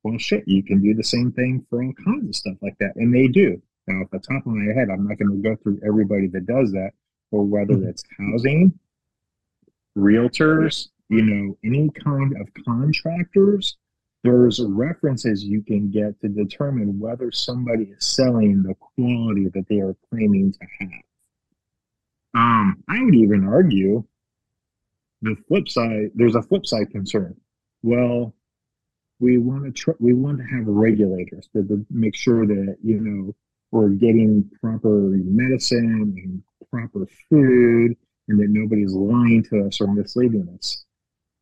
well, shit, you can do the same thing for all kinds of stuff like that. And they do. Now, at the top of my head, I'm not going to go through everybody that does that, or whether Mhm. it's housing, realtors, you know, any kind of contractors, there's references you can get to determine whether somebody is selling the quality that they are claiming to have. Um, I would even argue the flip side, there's a flip side concern. Well, we want to tr- we want to have regulators to, to make sure that you know we're getting proper medicine and proper food and that nobody's lying to us or misleading us.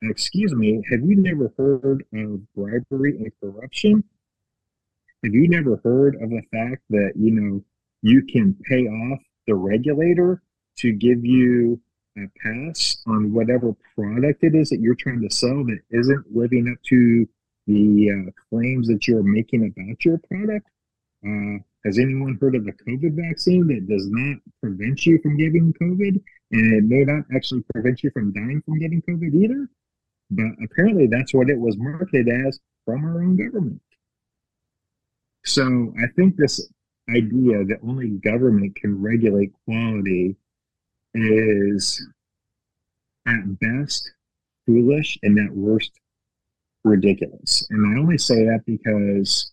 Excuse me, have you never heard of bribery and corruption? Have you never heard of the fact that you know you can pay off the regulator to give you a pass on whatever product it is that you're trying to sell that isn't living up to the uh, claims that you're making about your product. Uh, has anyone heard of the COVID vaccine that does not prevent you from getting COVID? And it may not actually prevent you from dying from getting COVID either. But apparently, that's what it was marketed as from our own government. So I think this idea that only government can regulate quality is at best foolish and at worst ridiculous. And I only say that because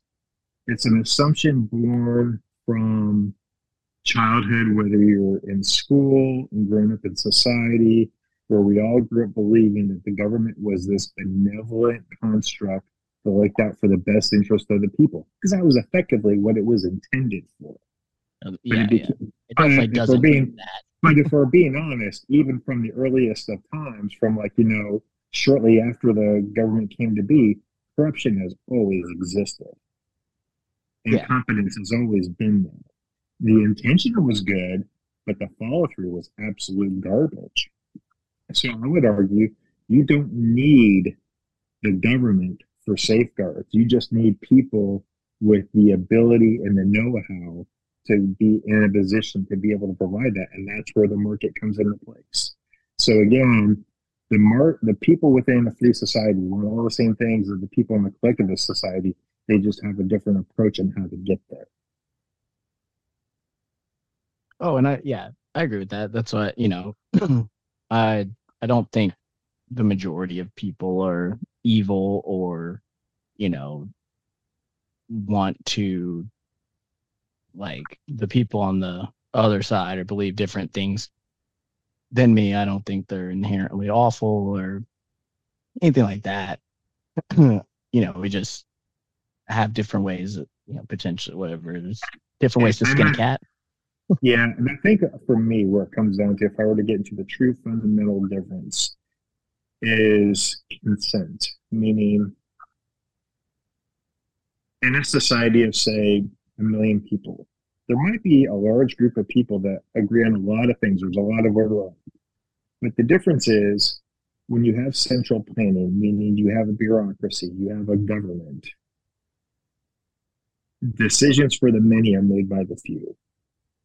it's an assumption born from childhood, whether you're in school and growing up in society, where we all grew up believing that the government was this benevolent construct that looked out for the best interest of the people, because that was effectively what it was intended for. Yeah, it yeah. It definitely if we're doesn't being- that. but if we're being honest, even from the earliest of times, from like, you know, shortly after the government came to be, corruption has always existed. Yeah. Incompetence has always been there. The intention was good, but the follow through was absolute garbage. So I would argue you don't need the government for safeguards. You just need people with the ability and the know how to be in a position to be able to provide that, and that's where the market comes into place. So again, the mar- the people within a free society want all the same things as the people in the collectivist society. They just have a different approach on how to get there. Oh, and I yeah, I agree with that. That's what you know. I I don't think the majority of people are evil or you know want to like the people on the other side or believe different things than me. I don't think they're inherently awful or anything like that. you know, we just have different ways, you know, potentially whatever. There's different ways to skin a cat. Yeah, and I think for me, where it comes down to, if I were to get into the true fundamental difference, is consent. Meaning, in a society of, say, a million people, there might be a large group of people that agree on a lot of things. There's a lot of overlap. But the difference is when you have central planning, meaning you have a bureaucracy, you have a government, decisions for the many are made by the few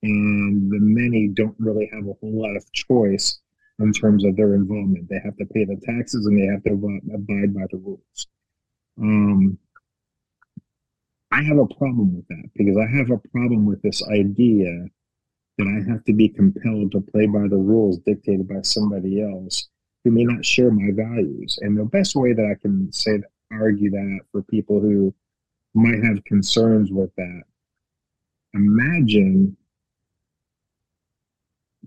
and the many don't really have a whole lot of choice in terms of their involvement. They have to pay the taxes and they have to abide by the rules. Um, I have a problem with that because I have a problem with this idea that I have to be compelled to play by the rules dictated by somebody else who may not share my values. And the best way that I can say that, argue that for people who might have concerns with that, imagine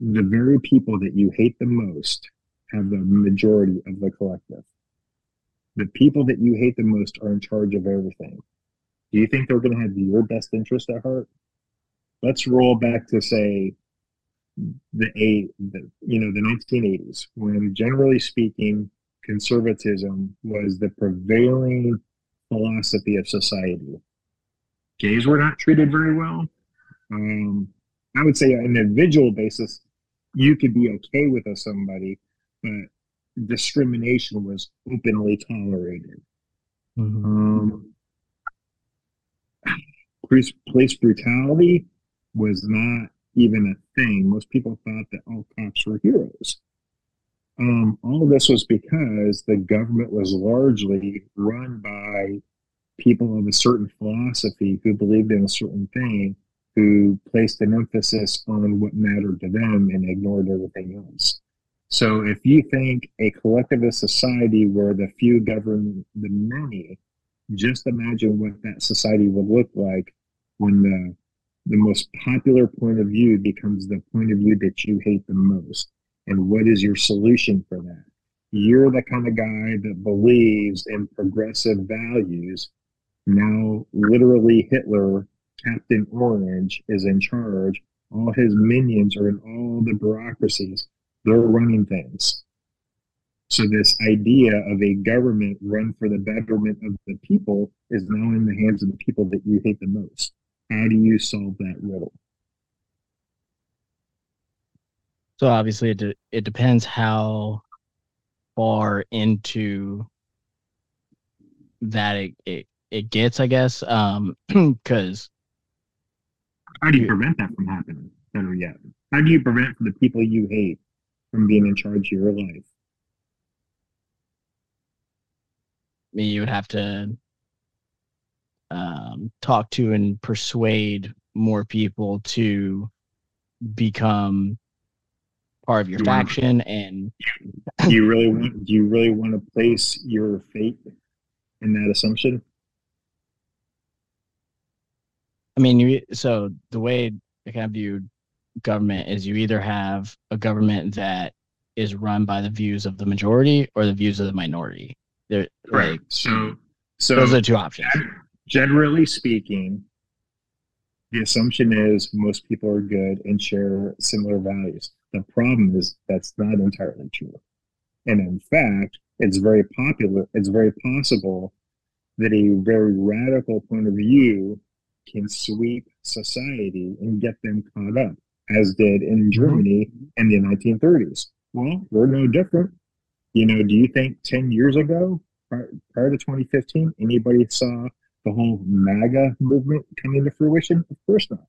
the very people that you hate the most have the majority of the collective. The people that you hate the most are in charge of everything. Do you think they're going to have your best interest at heart? Let's roll back to say the eight, the, you know, the 1980s, when generally speaking, conservatism was the prevailing philosophy of society. Gays were not treated very well. Um, I would say on an individual basis, you could be okay with a somebody, but discrimination was openly tolerated. Um, police, police brutality was not even a thing. Most people thought that all cops were heroes. Um, all of this was because the government was largely run by people of a certain philosophy who believed in a certain thing, who placed an emphasis on what mattered to them and ignored everything else. So if you think a collectivist society where the few govern the many, just imagine what that society would look like when the the most popular point of view becomes the point of view that you hate the most. And what is your solution for that? You're the kind of guy that believes in progressive values. Now, literally, Hitler, Captain Orange, is in charge. All his minions are in all the bureaucracies. They're running things. So, this idea of a government run for the betterment of the people is now in the hands of the people that you hate the most. How do you solve that riddle? So obviously, it de- it depends how far into that it it, it gets, I guess. Um, because how do you prevent that from happening? Better yet, how do you prevent the people you hate from being in charge of your life? I mean, you would have to um, talk to and persuade more people to become part of your faction and do you really want do you really want to place your fate in that assumption i mean you so the way i kind of view government is you either have a government that is run by the views of the majority or the views of the minority there right like, so so those are two options generally speaking, the assumption is most people are good and share similar values. The problem is that's not entirely true. And in fact, it's very popular, it's very possible that a very radical point of view can sweep society and get them caught up, as did in mm-hmm. Germany in the 1930s. Well, we're no different. You know, do you think 10 years ago, prior, to 2015, anybody saw the whole MAGA movement coming to fruition? Of course not.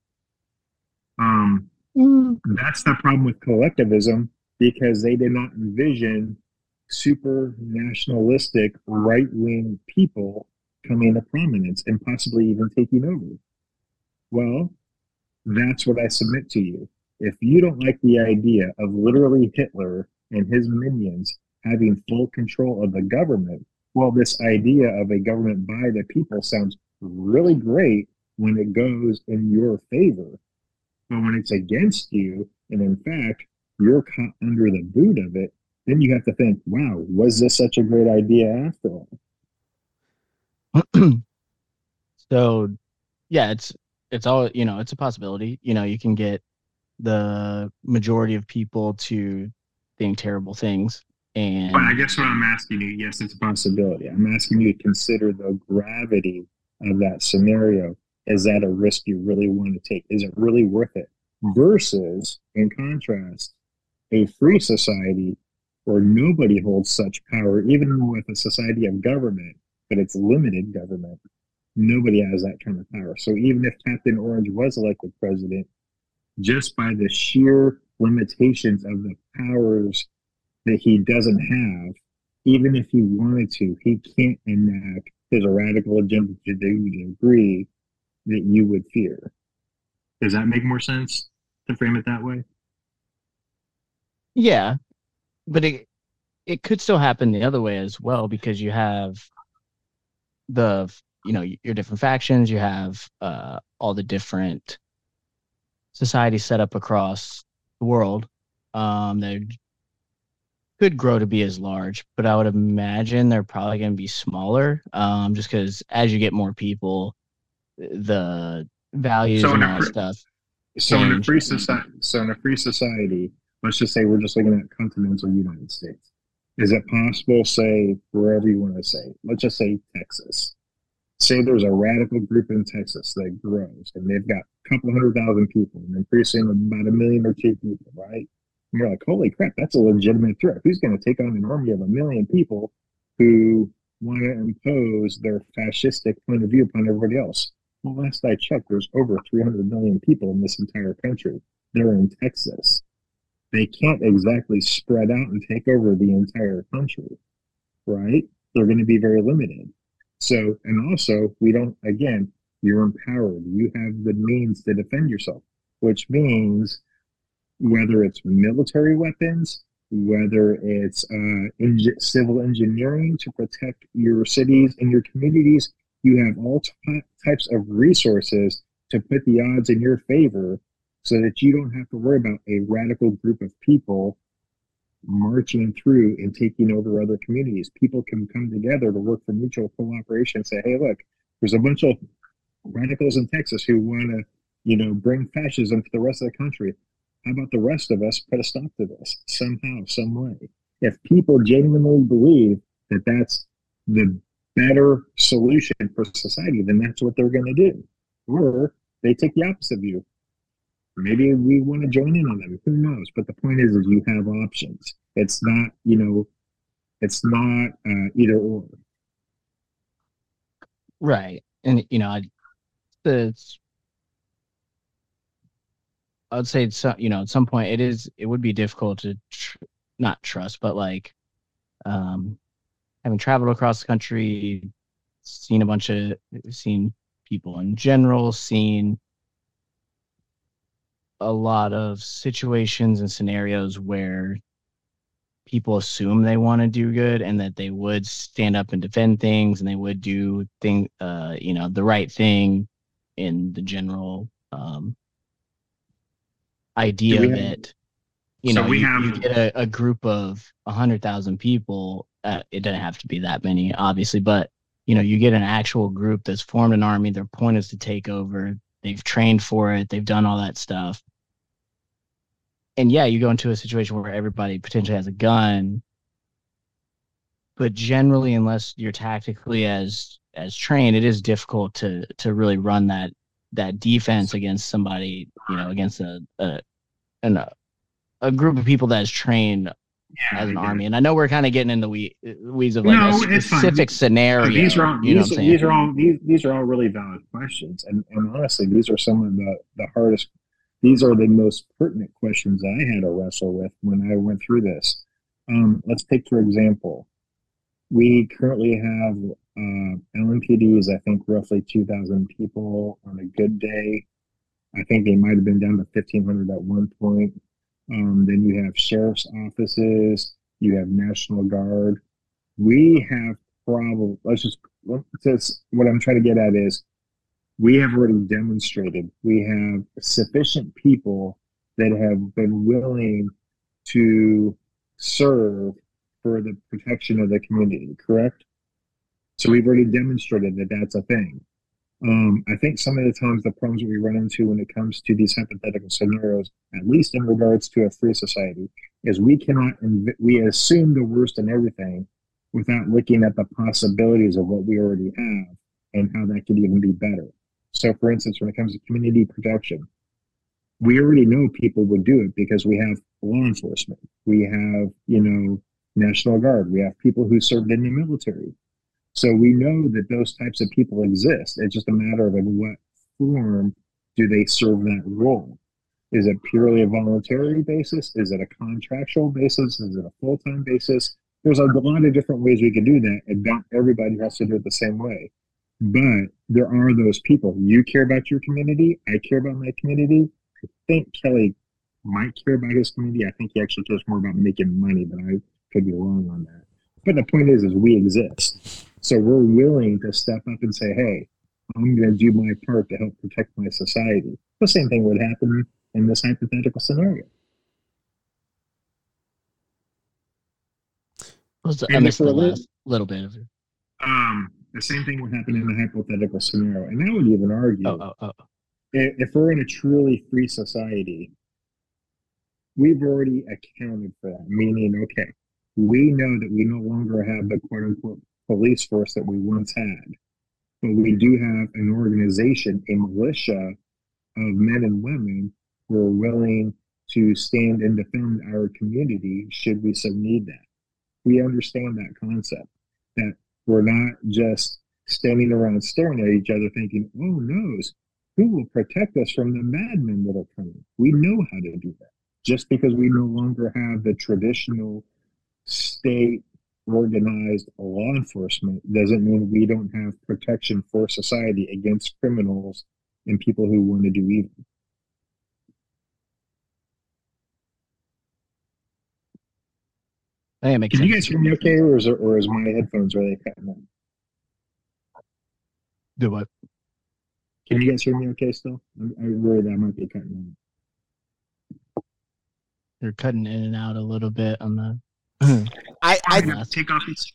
Um, mm. That's the problem with collectivism because they did not envision super nationalistic right wing people coming to prominence and possibly even taking over. Well, that's what I submit to you. If you don't like the idea of literally Hitler and his minions having full control of the government, well, this idea of a government by the people sounds really great when it goes in your favor. But when it's against you, and in fact, you're caught under the boot of it, then you have to think, wow, was this such a great idea after all? so yeah, it's it's all you know, it's a possibility. You know, you can get the majority of people to think terrible things and but I guess what I'm asking you, yes, it's a possibility. I'm asking you to consider the gravity of that scenario. Is that a risk you really want to take? Is it really worth it? Versus, in contrast, a free society where nobody holds such power, even with a society of government, but it's limited government. Nobody has that kind of power. So even if Captain Orange was elected president, just by the sheer limitations of the powers that he doesn't have, even if he wanted to, he can't enact his radical agenda to the degree that you would fear. Does that make more sense to frame it that way? Yeah, but it it could still happen the other way as well because you have the you know your different factions, you have uh, all the different societies set up across the world. Um, they're could grow to be as large, but I would imagine they're probably going to be smaller. Um, just because as you get more people, the values so and all that stuff. So change. in a free society, so in a free society, let's just say we're just looking at continental United States. Is it possible, say wherever you want to say, let's just say Texas. Say there's a radical group in Texas that grows, and they've got a couple hundred thousand people, and they're about a million or two people, right? And you're like, holy crap, that's a legitimate threat. Who's going to take on an army of a million people who want to impose their fascistic point of view upon everybody else? Well, last I checked, there's over 300 million people in this entire country. They're in Texas. They can't exactly spread out and take over the entire country, right? They're going to be very limited. So, and also, we don't, again, you're empowered. You have the means to defend yourself, which means whether it's military weapons, whether it's uh, in- civil engineering to protect your cities and your communities, you have all t- types of resources to put the odds in your favor so that you don't have to worry about a radical group of people marching through and taking over other communities. People can come together to work for mutual cooperation and say, hey, look, there's a bunch of radicals in Texas who want to, you know, bring fascism to the rest of the country. How about the rest of us put a stop to this somehow, some way? If people genuinely believe that that's the better solution for society, then that's what they're going to do. Or they take the opposite view. Maybe we want to join in on them. Who knows? But the point is, is you have options. It's not, you know, it's not uh, either or. Right, and you know, it's I'd say it's you know at some point it is it would be difficult to tr- not trust, but like um, having traveled across the country, seen a bunch of seen people in general, seen a lot of situations and scenarios where people assume they want to do good and that they would stand up and defend things and they would do thing uh you know the right thing in the general um idea of it you so know you, have... you, get a, a group of a hundred thousand people uh, it doesn't have to be that many obviously but you know you get an actual group that's formed an army their point is to take over they've trained for it they've done all that stuff. And yeah, you go into a situation where everybody potentially has a gun, but generally, unless you're tactically as as trained, it is difficult to to really run that that defense against somebody, you know, against a a an, a, a group of people that is trained yeah, as an army. And I know we're kind of getting in the weeds of like no, a specific scenario. These are all, you these, these are all these, these are all really valid questions, and, and honestly, these are some of the the hardest these are the most pertinent questions I had to wrestle with when I went through this. Um, let's take, for example, we currently have uh, LMPDs, I think roughly 2,000 people on a good day. I think they might have been down to 1,500 at one point. Um, then you have sheriff's offices, you have National Guard. We have probably, let's just, let's, what I'm trying to get at is we have already demonstrated we have sufficient people that have been willing to serve for the protection of the community, correct? So we've already demonstrated that that's a thing. Um, I think some of the times the problems we run into when it comes to these hypothetical scenarios, at least in regards to a free society, is we cannot, inv- we assume the worst in everything without looking at the possibilities of what we already have and how that could even be better. So, for instance, when it comes to community protection, we already know people would do it because we have law enforcement, we have, you know, National Guard, we have people who served in the military. So we know that those types of people exist. It's just a matter of in what form do they serve that role. Is it purely a voluntary basis? Is it a contractual basis? Is it a full time basis? There's a lot of different ways we can do that, and not everybody has to do it the same way. But there are those people. You care about your community. I care about my community. I think Kelly might care about his community. I think he actually cares more about making money, but I could be wrong on that. But the point is, is we exist. So we're willing to step up and say, hey, I'm going to do my part to help protect my society. The same thing would happen in this hypothetical scenario. I missed the last little bit of it. Um, the same thing would happen in the hypothetical scenario. And I would even argue oh, oh, oh. if we're in a truly free society, we've already accounted for that, meaning, okay, we know that we no longer have the quote unquote police force that we once had, but we do have an organization, a militia of men and women who are willing to stand and defend our community should we so need that. We understand that concept that we're not just standing around staring at each other thinking, oh, knows who will protect us from the madmen that are coming? We know how to do that. Just because we no longer have the traditional state organized law enforcement doesn't mean we don't have protection for society against criminals and people who want to do evil. I think it makes Can you guys hear me okay, or is, or is my headphones really cutting out? Do what? Can you guys hear me okay still? I, I worry that I might be cutting out. You're cutting in and out a little bit on the. I, I Yeah. take off these.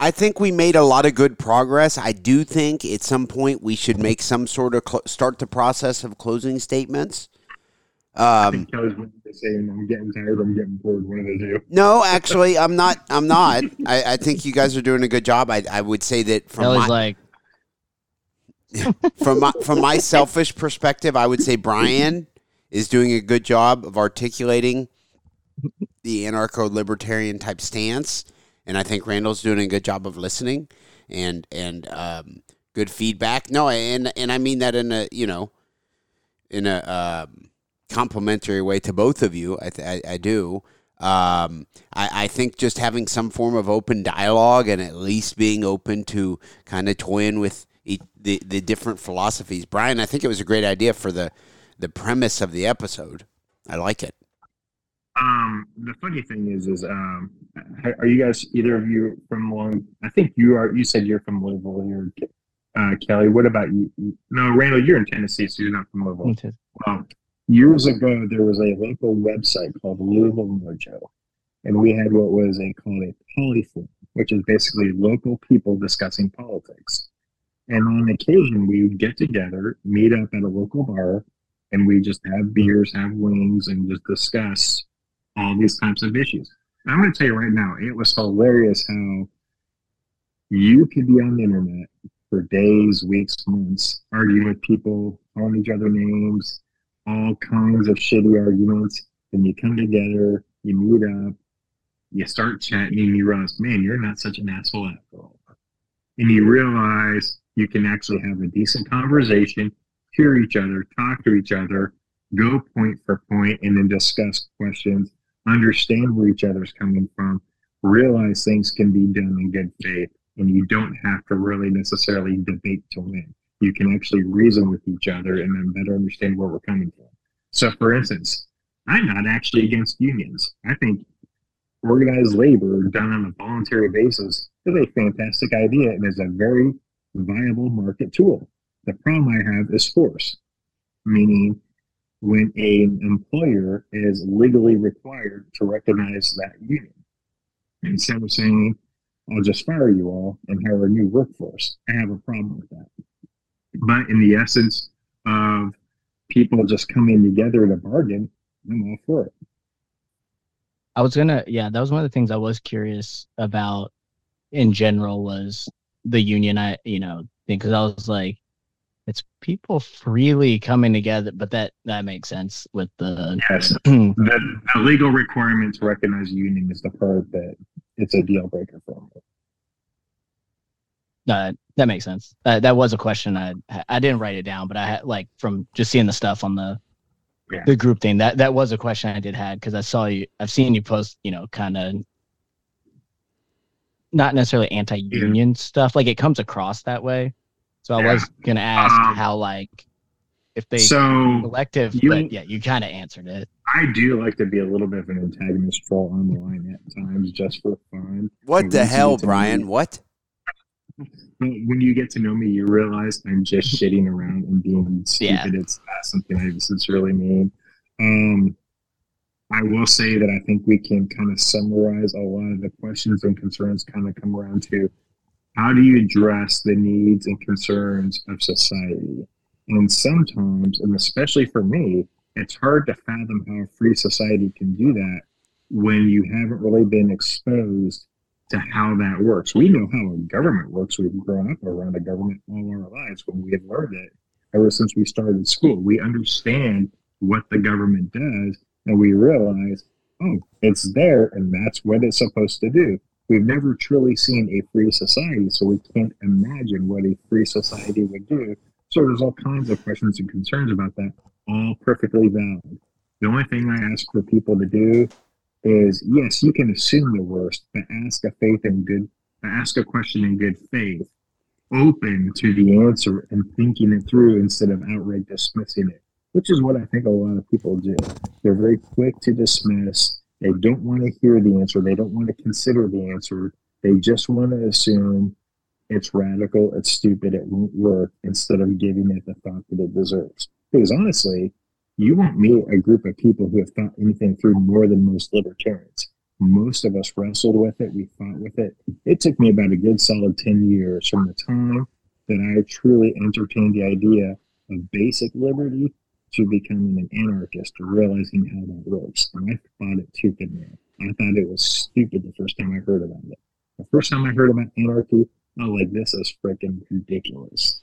I think we made a lot of good progress. I do think at some point we should make some sort of cl- start the process of closing statements. I Um, think Kelly's wanting to say, I'm getting tired, I'm getting bored, one of the two. no, actually, I'm not. I'm not. I, I think you guys are doing a good job. I, I would say that from Ellie's my, like, from my from my selfish perspective, I would say Brian is doing a good job of articulating the anarcho libertarian type stance, and I think Randall's doing a good job of listening and and um, good feedback. No, and and I mean that in a you know in a um, complimentary way to both of you. I I, I do. Um, I, I think just having some form of open dialogue and at least being open to kind of toying with e- the the different philosophies. Brian, I think it was a great idea for the the premise of the episode. I like it. Um, the funny thing is, is um, are you guys either of you from Long? I think you are. You said you're from Louisville. You're uh, Kelly. What about you? No, Randall, you're in Tennessee, so you're not from Louisville. Well, years ago, there was a local website called Louisville Mojo, and we had what was a called a polyforum, which is basically local people discussing politics. And on occasion, we would get together, meet up at a local bar, and we just have beers, have wings, and just discuss all these types of issues. And I'm going to tell you right now, it was hilarious how you could be on the internet for days, weeks, months, arguing with people, calling each other names, all kinds of shitty arguments. Then you come together, you meet up, you start chatting, and you realize, man, you're not such an asshole after all. And you realize you can actually have a decent conversation, hear each other, talk to each other, go point for point, and then discuss questions, understand where each other's coming from, realize things can be done in good faith, and you don't have to really necessarily debate to win. You can actually reason with each other and then better understand where we're coming from. So, for instance, I'm not actually against unions. I think organized labor done on a voluntary basis is a fantastic idea and is a very viable market tool. The problem I have is force, meaning when an employer is legally required to recognize that union. Instead of saying, I'll just fire you all and hire a new workforce, I have a problem with that. But in the essence of people just coming together to bargain, I'm all for it. I was gonna, yeah, that was one of the things I was curious about in general was the union. I, you know, because I was like, it's people freely coming together, but that that makes sense with the. Yes, the, the legal requirement to recognize union is the part that it's a deal breaker for them. Uh, that makes sense. Uh, that was a question I I didn't write it down, but I had like from just seeing the stuff on the Yeah. the group thing. That that was a question I did had because I saw you. I've seen you post. You know, kind of not necessarily anti-union stuff. Like it comes across that way. So I Yeah. was gonna ask Um, how like if they So collective, you- but yeah, you kind of answered it. I do like to be a little bit of an antagonist troll on the line at times just for fun. What And the hell, get to know Brian? me- What? When you get to know me, you realize I'm just shitting around and being stupid. Yeah. It's not something I sincerely mean. Um, I will say that I think we can kind of summarize a lot of the questions and concerns kind of come around to how do you address the needs and concerns of society? And sometimes, and especially for me, it's hard to fathom how a free society can do that when you haven't really been exposed to how that works. We know how a government works. We've grown up around a government all our lives when we have learned it ever since we started school. We understand what the government does and we realize, oh, it's there and that's what it's supposed to do. We've never truly seen a free society, so we can't imagine what a free society would do. So there's all kinds of questions and concerns about that, all perfectly valid. The only thing I ask for people to do is yes, you can assume the worst, but ask a faith in good, ask a question in good faith, open to the answer and thinking it through instead of outright dismissing it, which is what I think a lot of people do. They're very quick to dismiss. They don't want to hear the answer. They don't want to consider the answer. They just want to assume it's radical, it's stupid, it won't work, instead of giving it the thought that it deserves. Because honestly, you won't meet a group of people who have thought anything through more than most libertarians. Most of us wrestled with it, we fought with it. It took me about a good solid 10 years from the time that I truly entertained the idea of basic liberty to becoming an anarchist, or realizing how that works. And I thought it tooth and nail. I thought it was stupid the first time I heard about it. The first time I heard about anarchy, I was like, this is freaking ridiculous.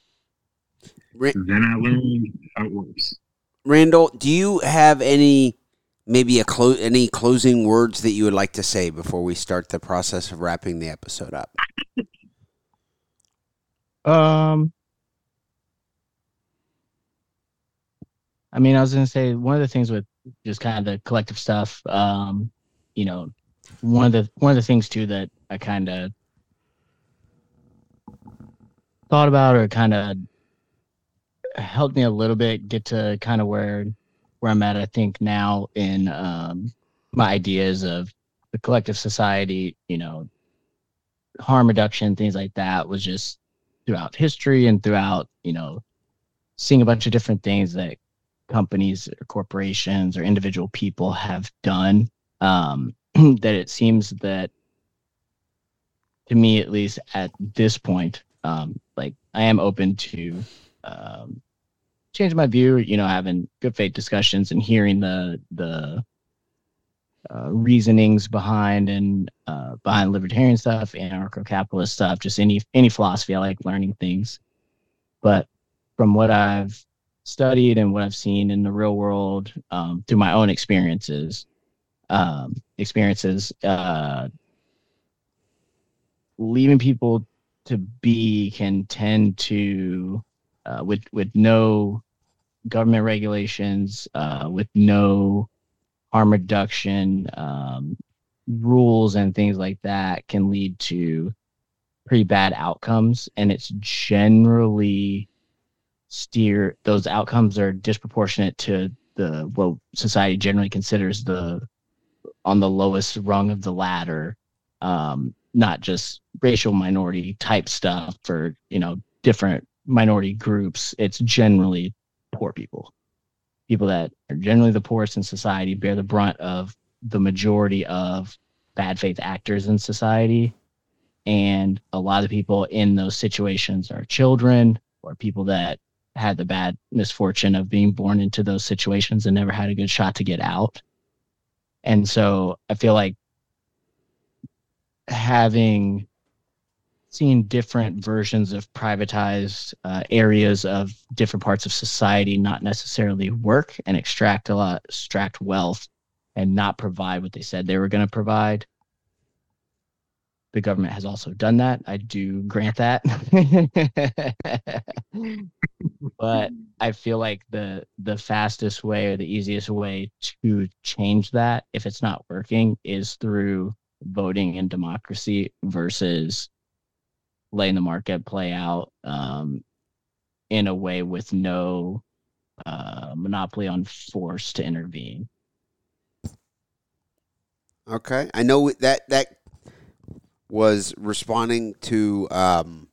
Ra- then I learned how it works. Randall, do you have any maybe a clo- any closing words that you would like to say before we start the process of wrapping the episode up? Um, I mean, I was gonna say one of the things with just kind of the collective stuff. Um, you know, one of the one of the things too that I kind of thought about or kind of helped me a little bit get to kind of where where I'm at. I think now in um, my ideas of the collective society, you know, harm reduction, things like that, was just throughout history and throughout you know seeing a bunch of different things that companies or corporations or individual people have done um, that it seems that to me at least at this point um, like i am open to um, change my view you know having good faith discussions and hearing the the uh, reasonings behind and uh, behind libertarian stuff anarcho-capitalist stuff just any any philosophy. I like learning things. But from what i've studied and what i've seen in the real world um, through my own experiences um, experiences uh, leaving people to be can tend to uh, with with no government regulations uh, with no harm reduction um, rules and things like that can lead to pretty bad outcomes. And it's generally steer those outcomes are disproportionate to the what society generally considers the on the lowest rung of the ladder. Um, not just racial minority type stuff for you know different minority groups. It's generally poor people. People that are generally the poorest in society bear the brunt of the majority of bad faith actors in society. And a lot of people in those situations are children or people that had the bad misfortune of being born into those situations and never had a good shot to get out. And so i feel like having seen different versions of privatized uh, areas of different parts of society not necessarily work and extract a lot extract wealth and not provide what they said they were going to provide the government has also done that. I do grant that. But i feel like the the fastest way or the easiest way to change that if it's not working is through voting and democracy versus letting the market play out um, in a way with no uh, monopoly on force to intervene. Okay, I know that that was responding to um,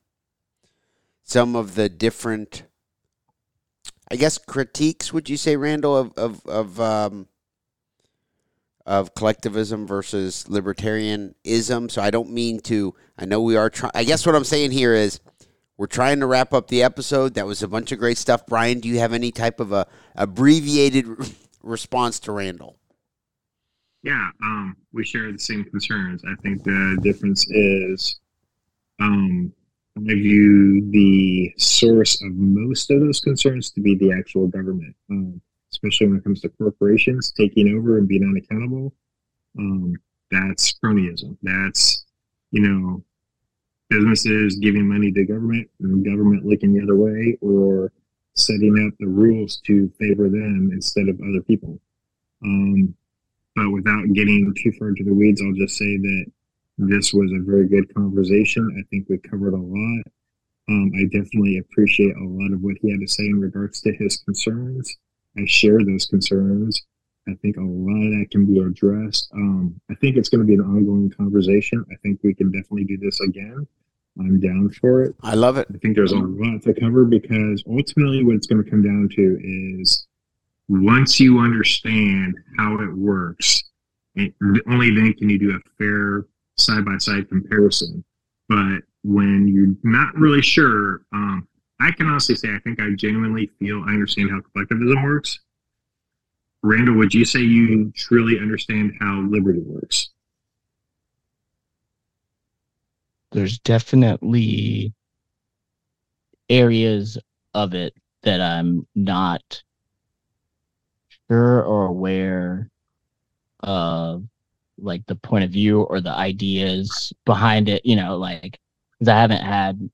some of the different, I guess, critiques. Would you say, Randall, of of of um, of collectivism versus libertarianism. So I don't mean to. I know we are trying. I guess what I'm saying here is we're trying to wrap up the episode. That was a bunch of great stuff. Brian, do you have any type of a abbreviated response to Randall? Yeah, um, we share the same concerns. I think the difference is um, I view the source of most of those concerns to be the actual government. Um, especially when it comes to corporations taking over and being unaccountable. Um, that's cronyism. That's, you know, businesses giving money to government and government looking the other way or setting up the rules to favor them instead of other people. Um, But without getting too far into the weeds, I'll just say that this was a very good conversation. I think we covered a lot. Um, I definitely appreciate a lot of what he had to say in regards to his concerns. I share those concerns. I think a lot of that can be addressed. Um, I think it's going to be an ongoing conversation. I think we can definitely do this again. I'm down for it. I love it. I think there's a lot to cover because ultimately what it's going to come down to is once you understand how it works, it, only then can you do a fair side by side comparison. But when you're not really sure, um, I can honestly say I think I genuinely feel I understand how collectivism works. Randall, would you say you truly understand how liberty works? There's definitely areas of it that I'm not sure or aware of like the point of view or the ideas behind it, you know, like because I haven't had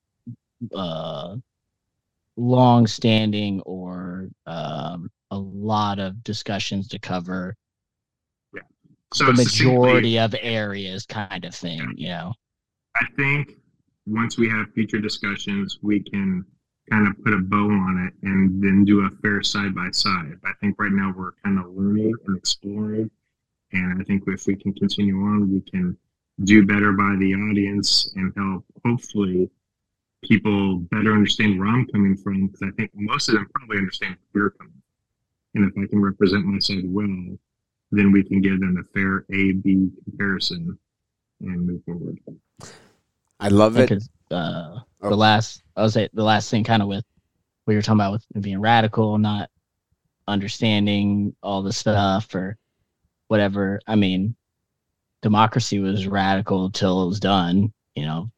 uh long standing or um a lot of discussions to cover yeah. so the majority of areas kind of thing, yeah. you know. I think once we have future discussions, we can kind of put a bow on it and then do a fair side by side. I think right now we're kind of learning and exploring. And I think if we can continue on, we can do better by the audience and help hopefully people better understand where I'm coming from. Because I think most of them probably understand where you're coming from. And if I can represent my side well, then we can give them a fair A B comparison and move forward. I love it. Because uh, Oh. the last, I was say the last thing kind of with what you're talking about with being radical, not understanding all the stuff or whatever. I mean, democracy was radical till it was done. You know,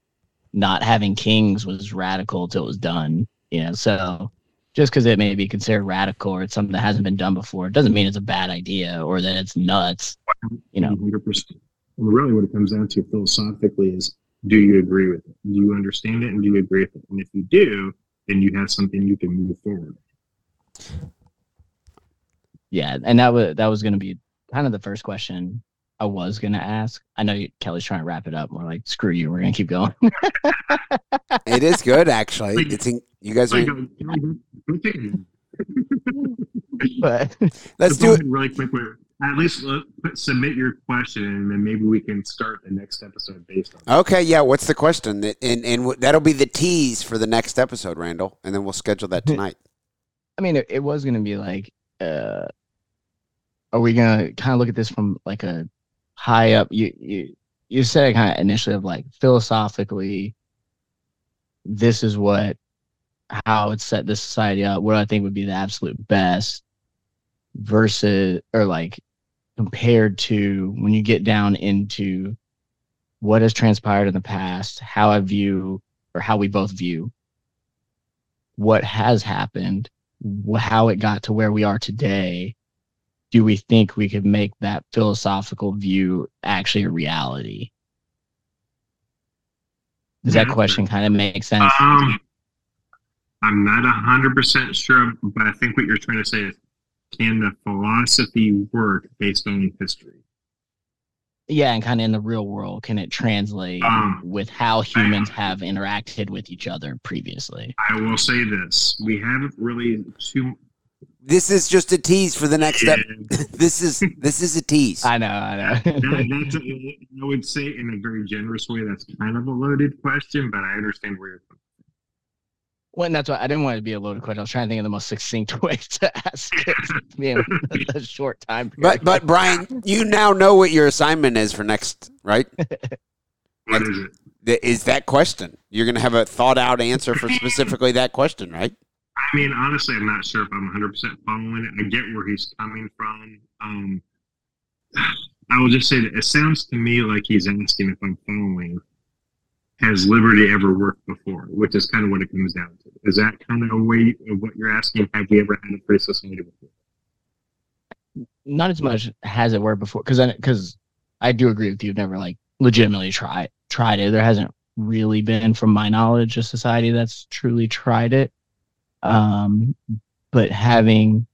not having kings was radical till it was done. You know, so just because it may be considered radical or it's something that hasn't been done before, it doesn't mean it's a bad idea or that it's nuts. You know, 100%. Really, what it comes down to philosophically is do you agree with it? Do you understand it and do you agree with it? And if you do, then you have something you can move forward. yeah, and that was that was going to be kind of the first question I was going to ask. I know you, Kelly's trying to wrap it up. We're like, screw you, we're going to keep going. It is good, actually. It's in, you guys are. Like, go take it. but Let's do it. really quick. with- At least uh, put, submit your question, and then maybe we can start the next episode based on. it. Okay, yeah. What's the question? That- And and w- that'll be the tease for the next episode, Randall, and then we'll schedule that tonight. I mean, it, it was going to be like, uh, are we going to kind of look at this from like a high up? You you you said kind of initially of like philosophically, this is what how it set this society up. What I think would be the absolute best versus or like compared to when you get down into what has transpired in the past, how I view or how we both view what has happened, how it got to where we are today. Do we think we could make that philosophical view actually a reality? Does that question kind of make sense? Um, I'm not hundred percent sure, but I think what you're trying to say is, can the philosophy work based on history? yeah, and kind of in the real world, can it translate Um, with how humans have interacted with each other previously? I will say this: we haven't really too. This is just a tease for the next step. This is this is a tease. I know, I that, know. that's a, I would say in a very generous way. That's kind of a loaded question, but I understand where you're coming. Well, that's why I didn't want it to be a loaded question. I was trying to think of the most succinct way to ask it, being a, a short time period. But but Brian, you now know what your assignment is for next, right? what is it? Is that question? You're going to have a thought out answer for specifically that question, right? I mean, honestly, I'm not sure if I'm 100 percent following it. I get where he's coming from. Um, I will just say that it sounds to me like he's asking if I'm following. Has liberty ever worked before? Which is kind of what it comes down to. Is that kind of a way of what you're asking? Have we ever had a free society before? not as much has it worked before because because I do agree with you. Never like legitimately tried tried it. There hasn't really been, from my knowledge, a society that's truly tried it. Um, but having,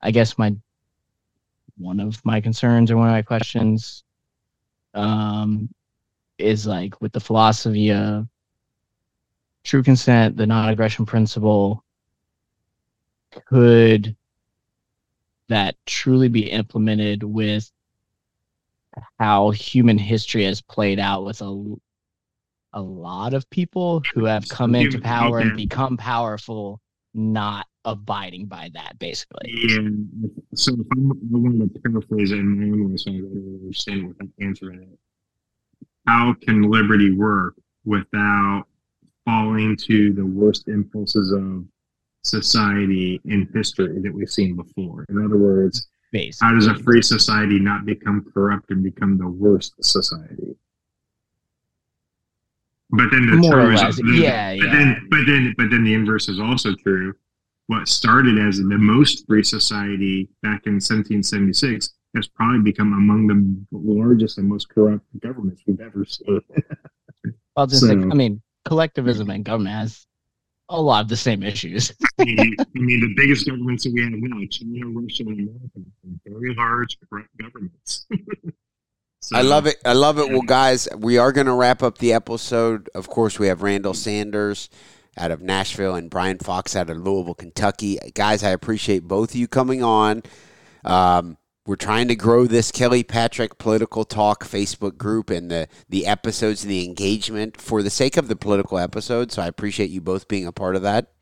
I guess my one of my concerns or one of my questions. Um, is like with the philosophy of true consent, the non-aggression principle. Could that truly be implemented with how human history has played out with a a lot of people who have come into power and become powerful not abiding by that basically Yeah. So if I'm, I want to paraphrase it in my own way so I don't understand what I'm answering it. How can liberty work without falling to the worst impulses of society in history that we've seen before? In other words, basically how does a free society not become corrupt and become the worst society? But then the More or true less, the- yeah, But yeah. then, but then, but then the inverse is also true. What started as the most free society back in 1776 has probably become among the largest and most corrupt governments we've ever seen. I'll just say, So- I mean, collectivism and government has a lot of the same issues. I mean, I mean, the biggest governments that we have now, China, Russia, and America, are very large corrupt governments. So- I love it. I love it. Well, guys, we are going to wrap up the episode. Of course, we have Randall Sanders out of Nashville and Brian Fox out of Louisville, Kentucky. Guys, I appreciate both of you coming on. Um, we're trying to grow this Kelly Patrick Political Talk Facebook group and the, the episodes and the engagement for the sake of the political episode. So I appreciate you both being a part of that.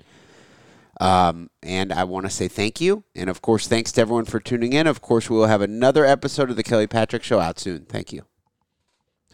Um, and I want to say thank you. And of course, thanks to everyone for tuning in. Of course, we will have another episode of the Kelly Patrick Show out soon. Thank you.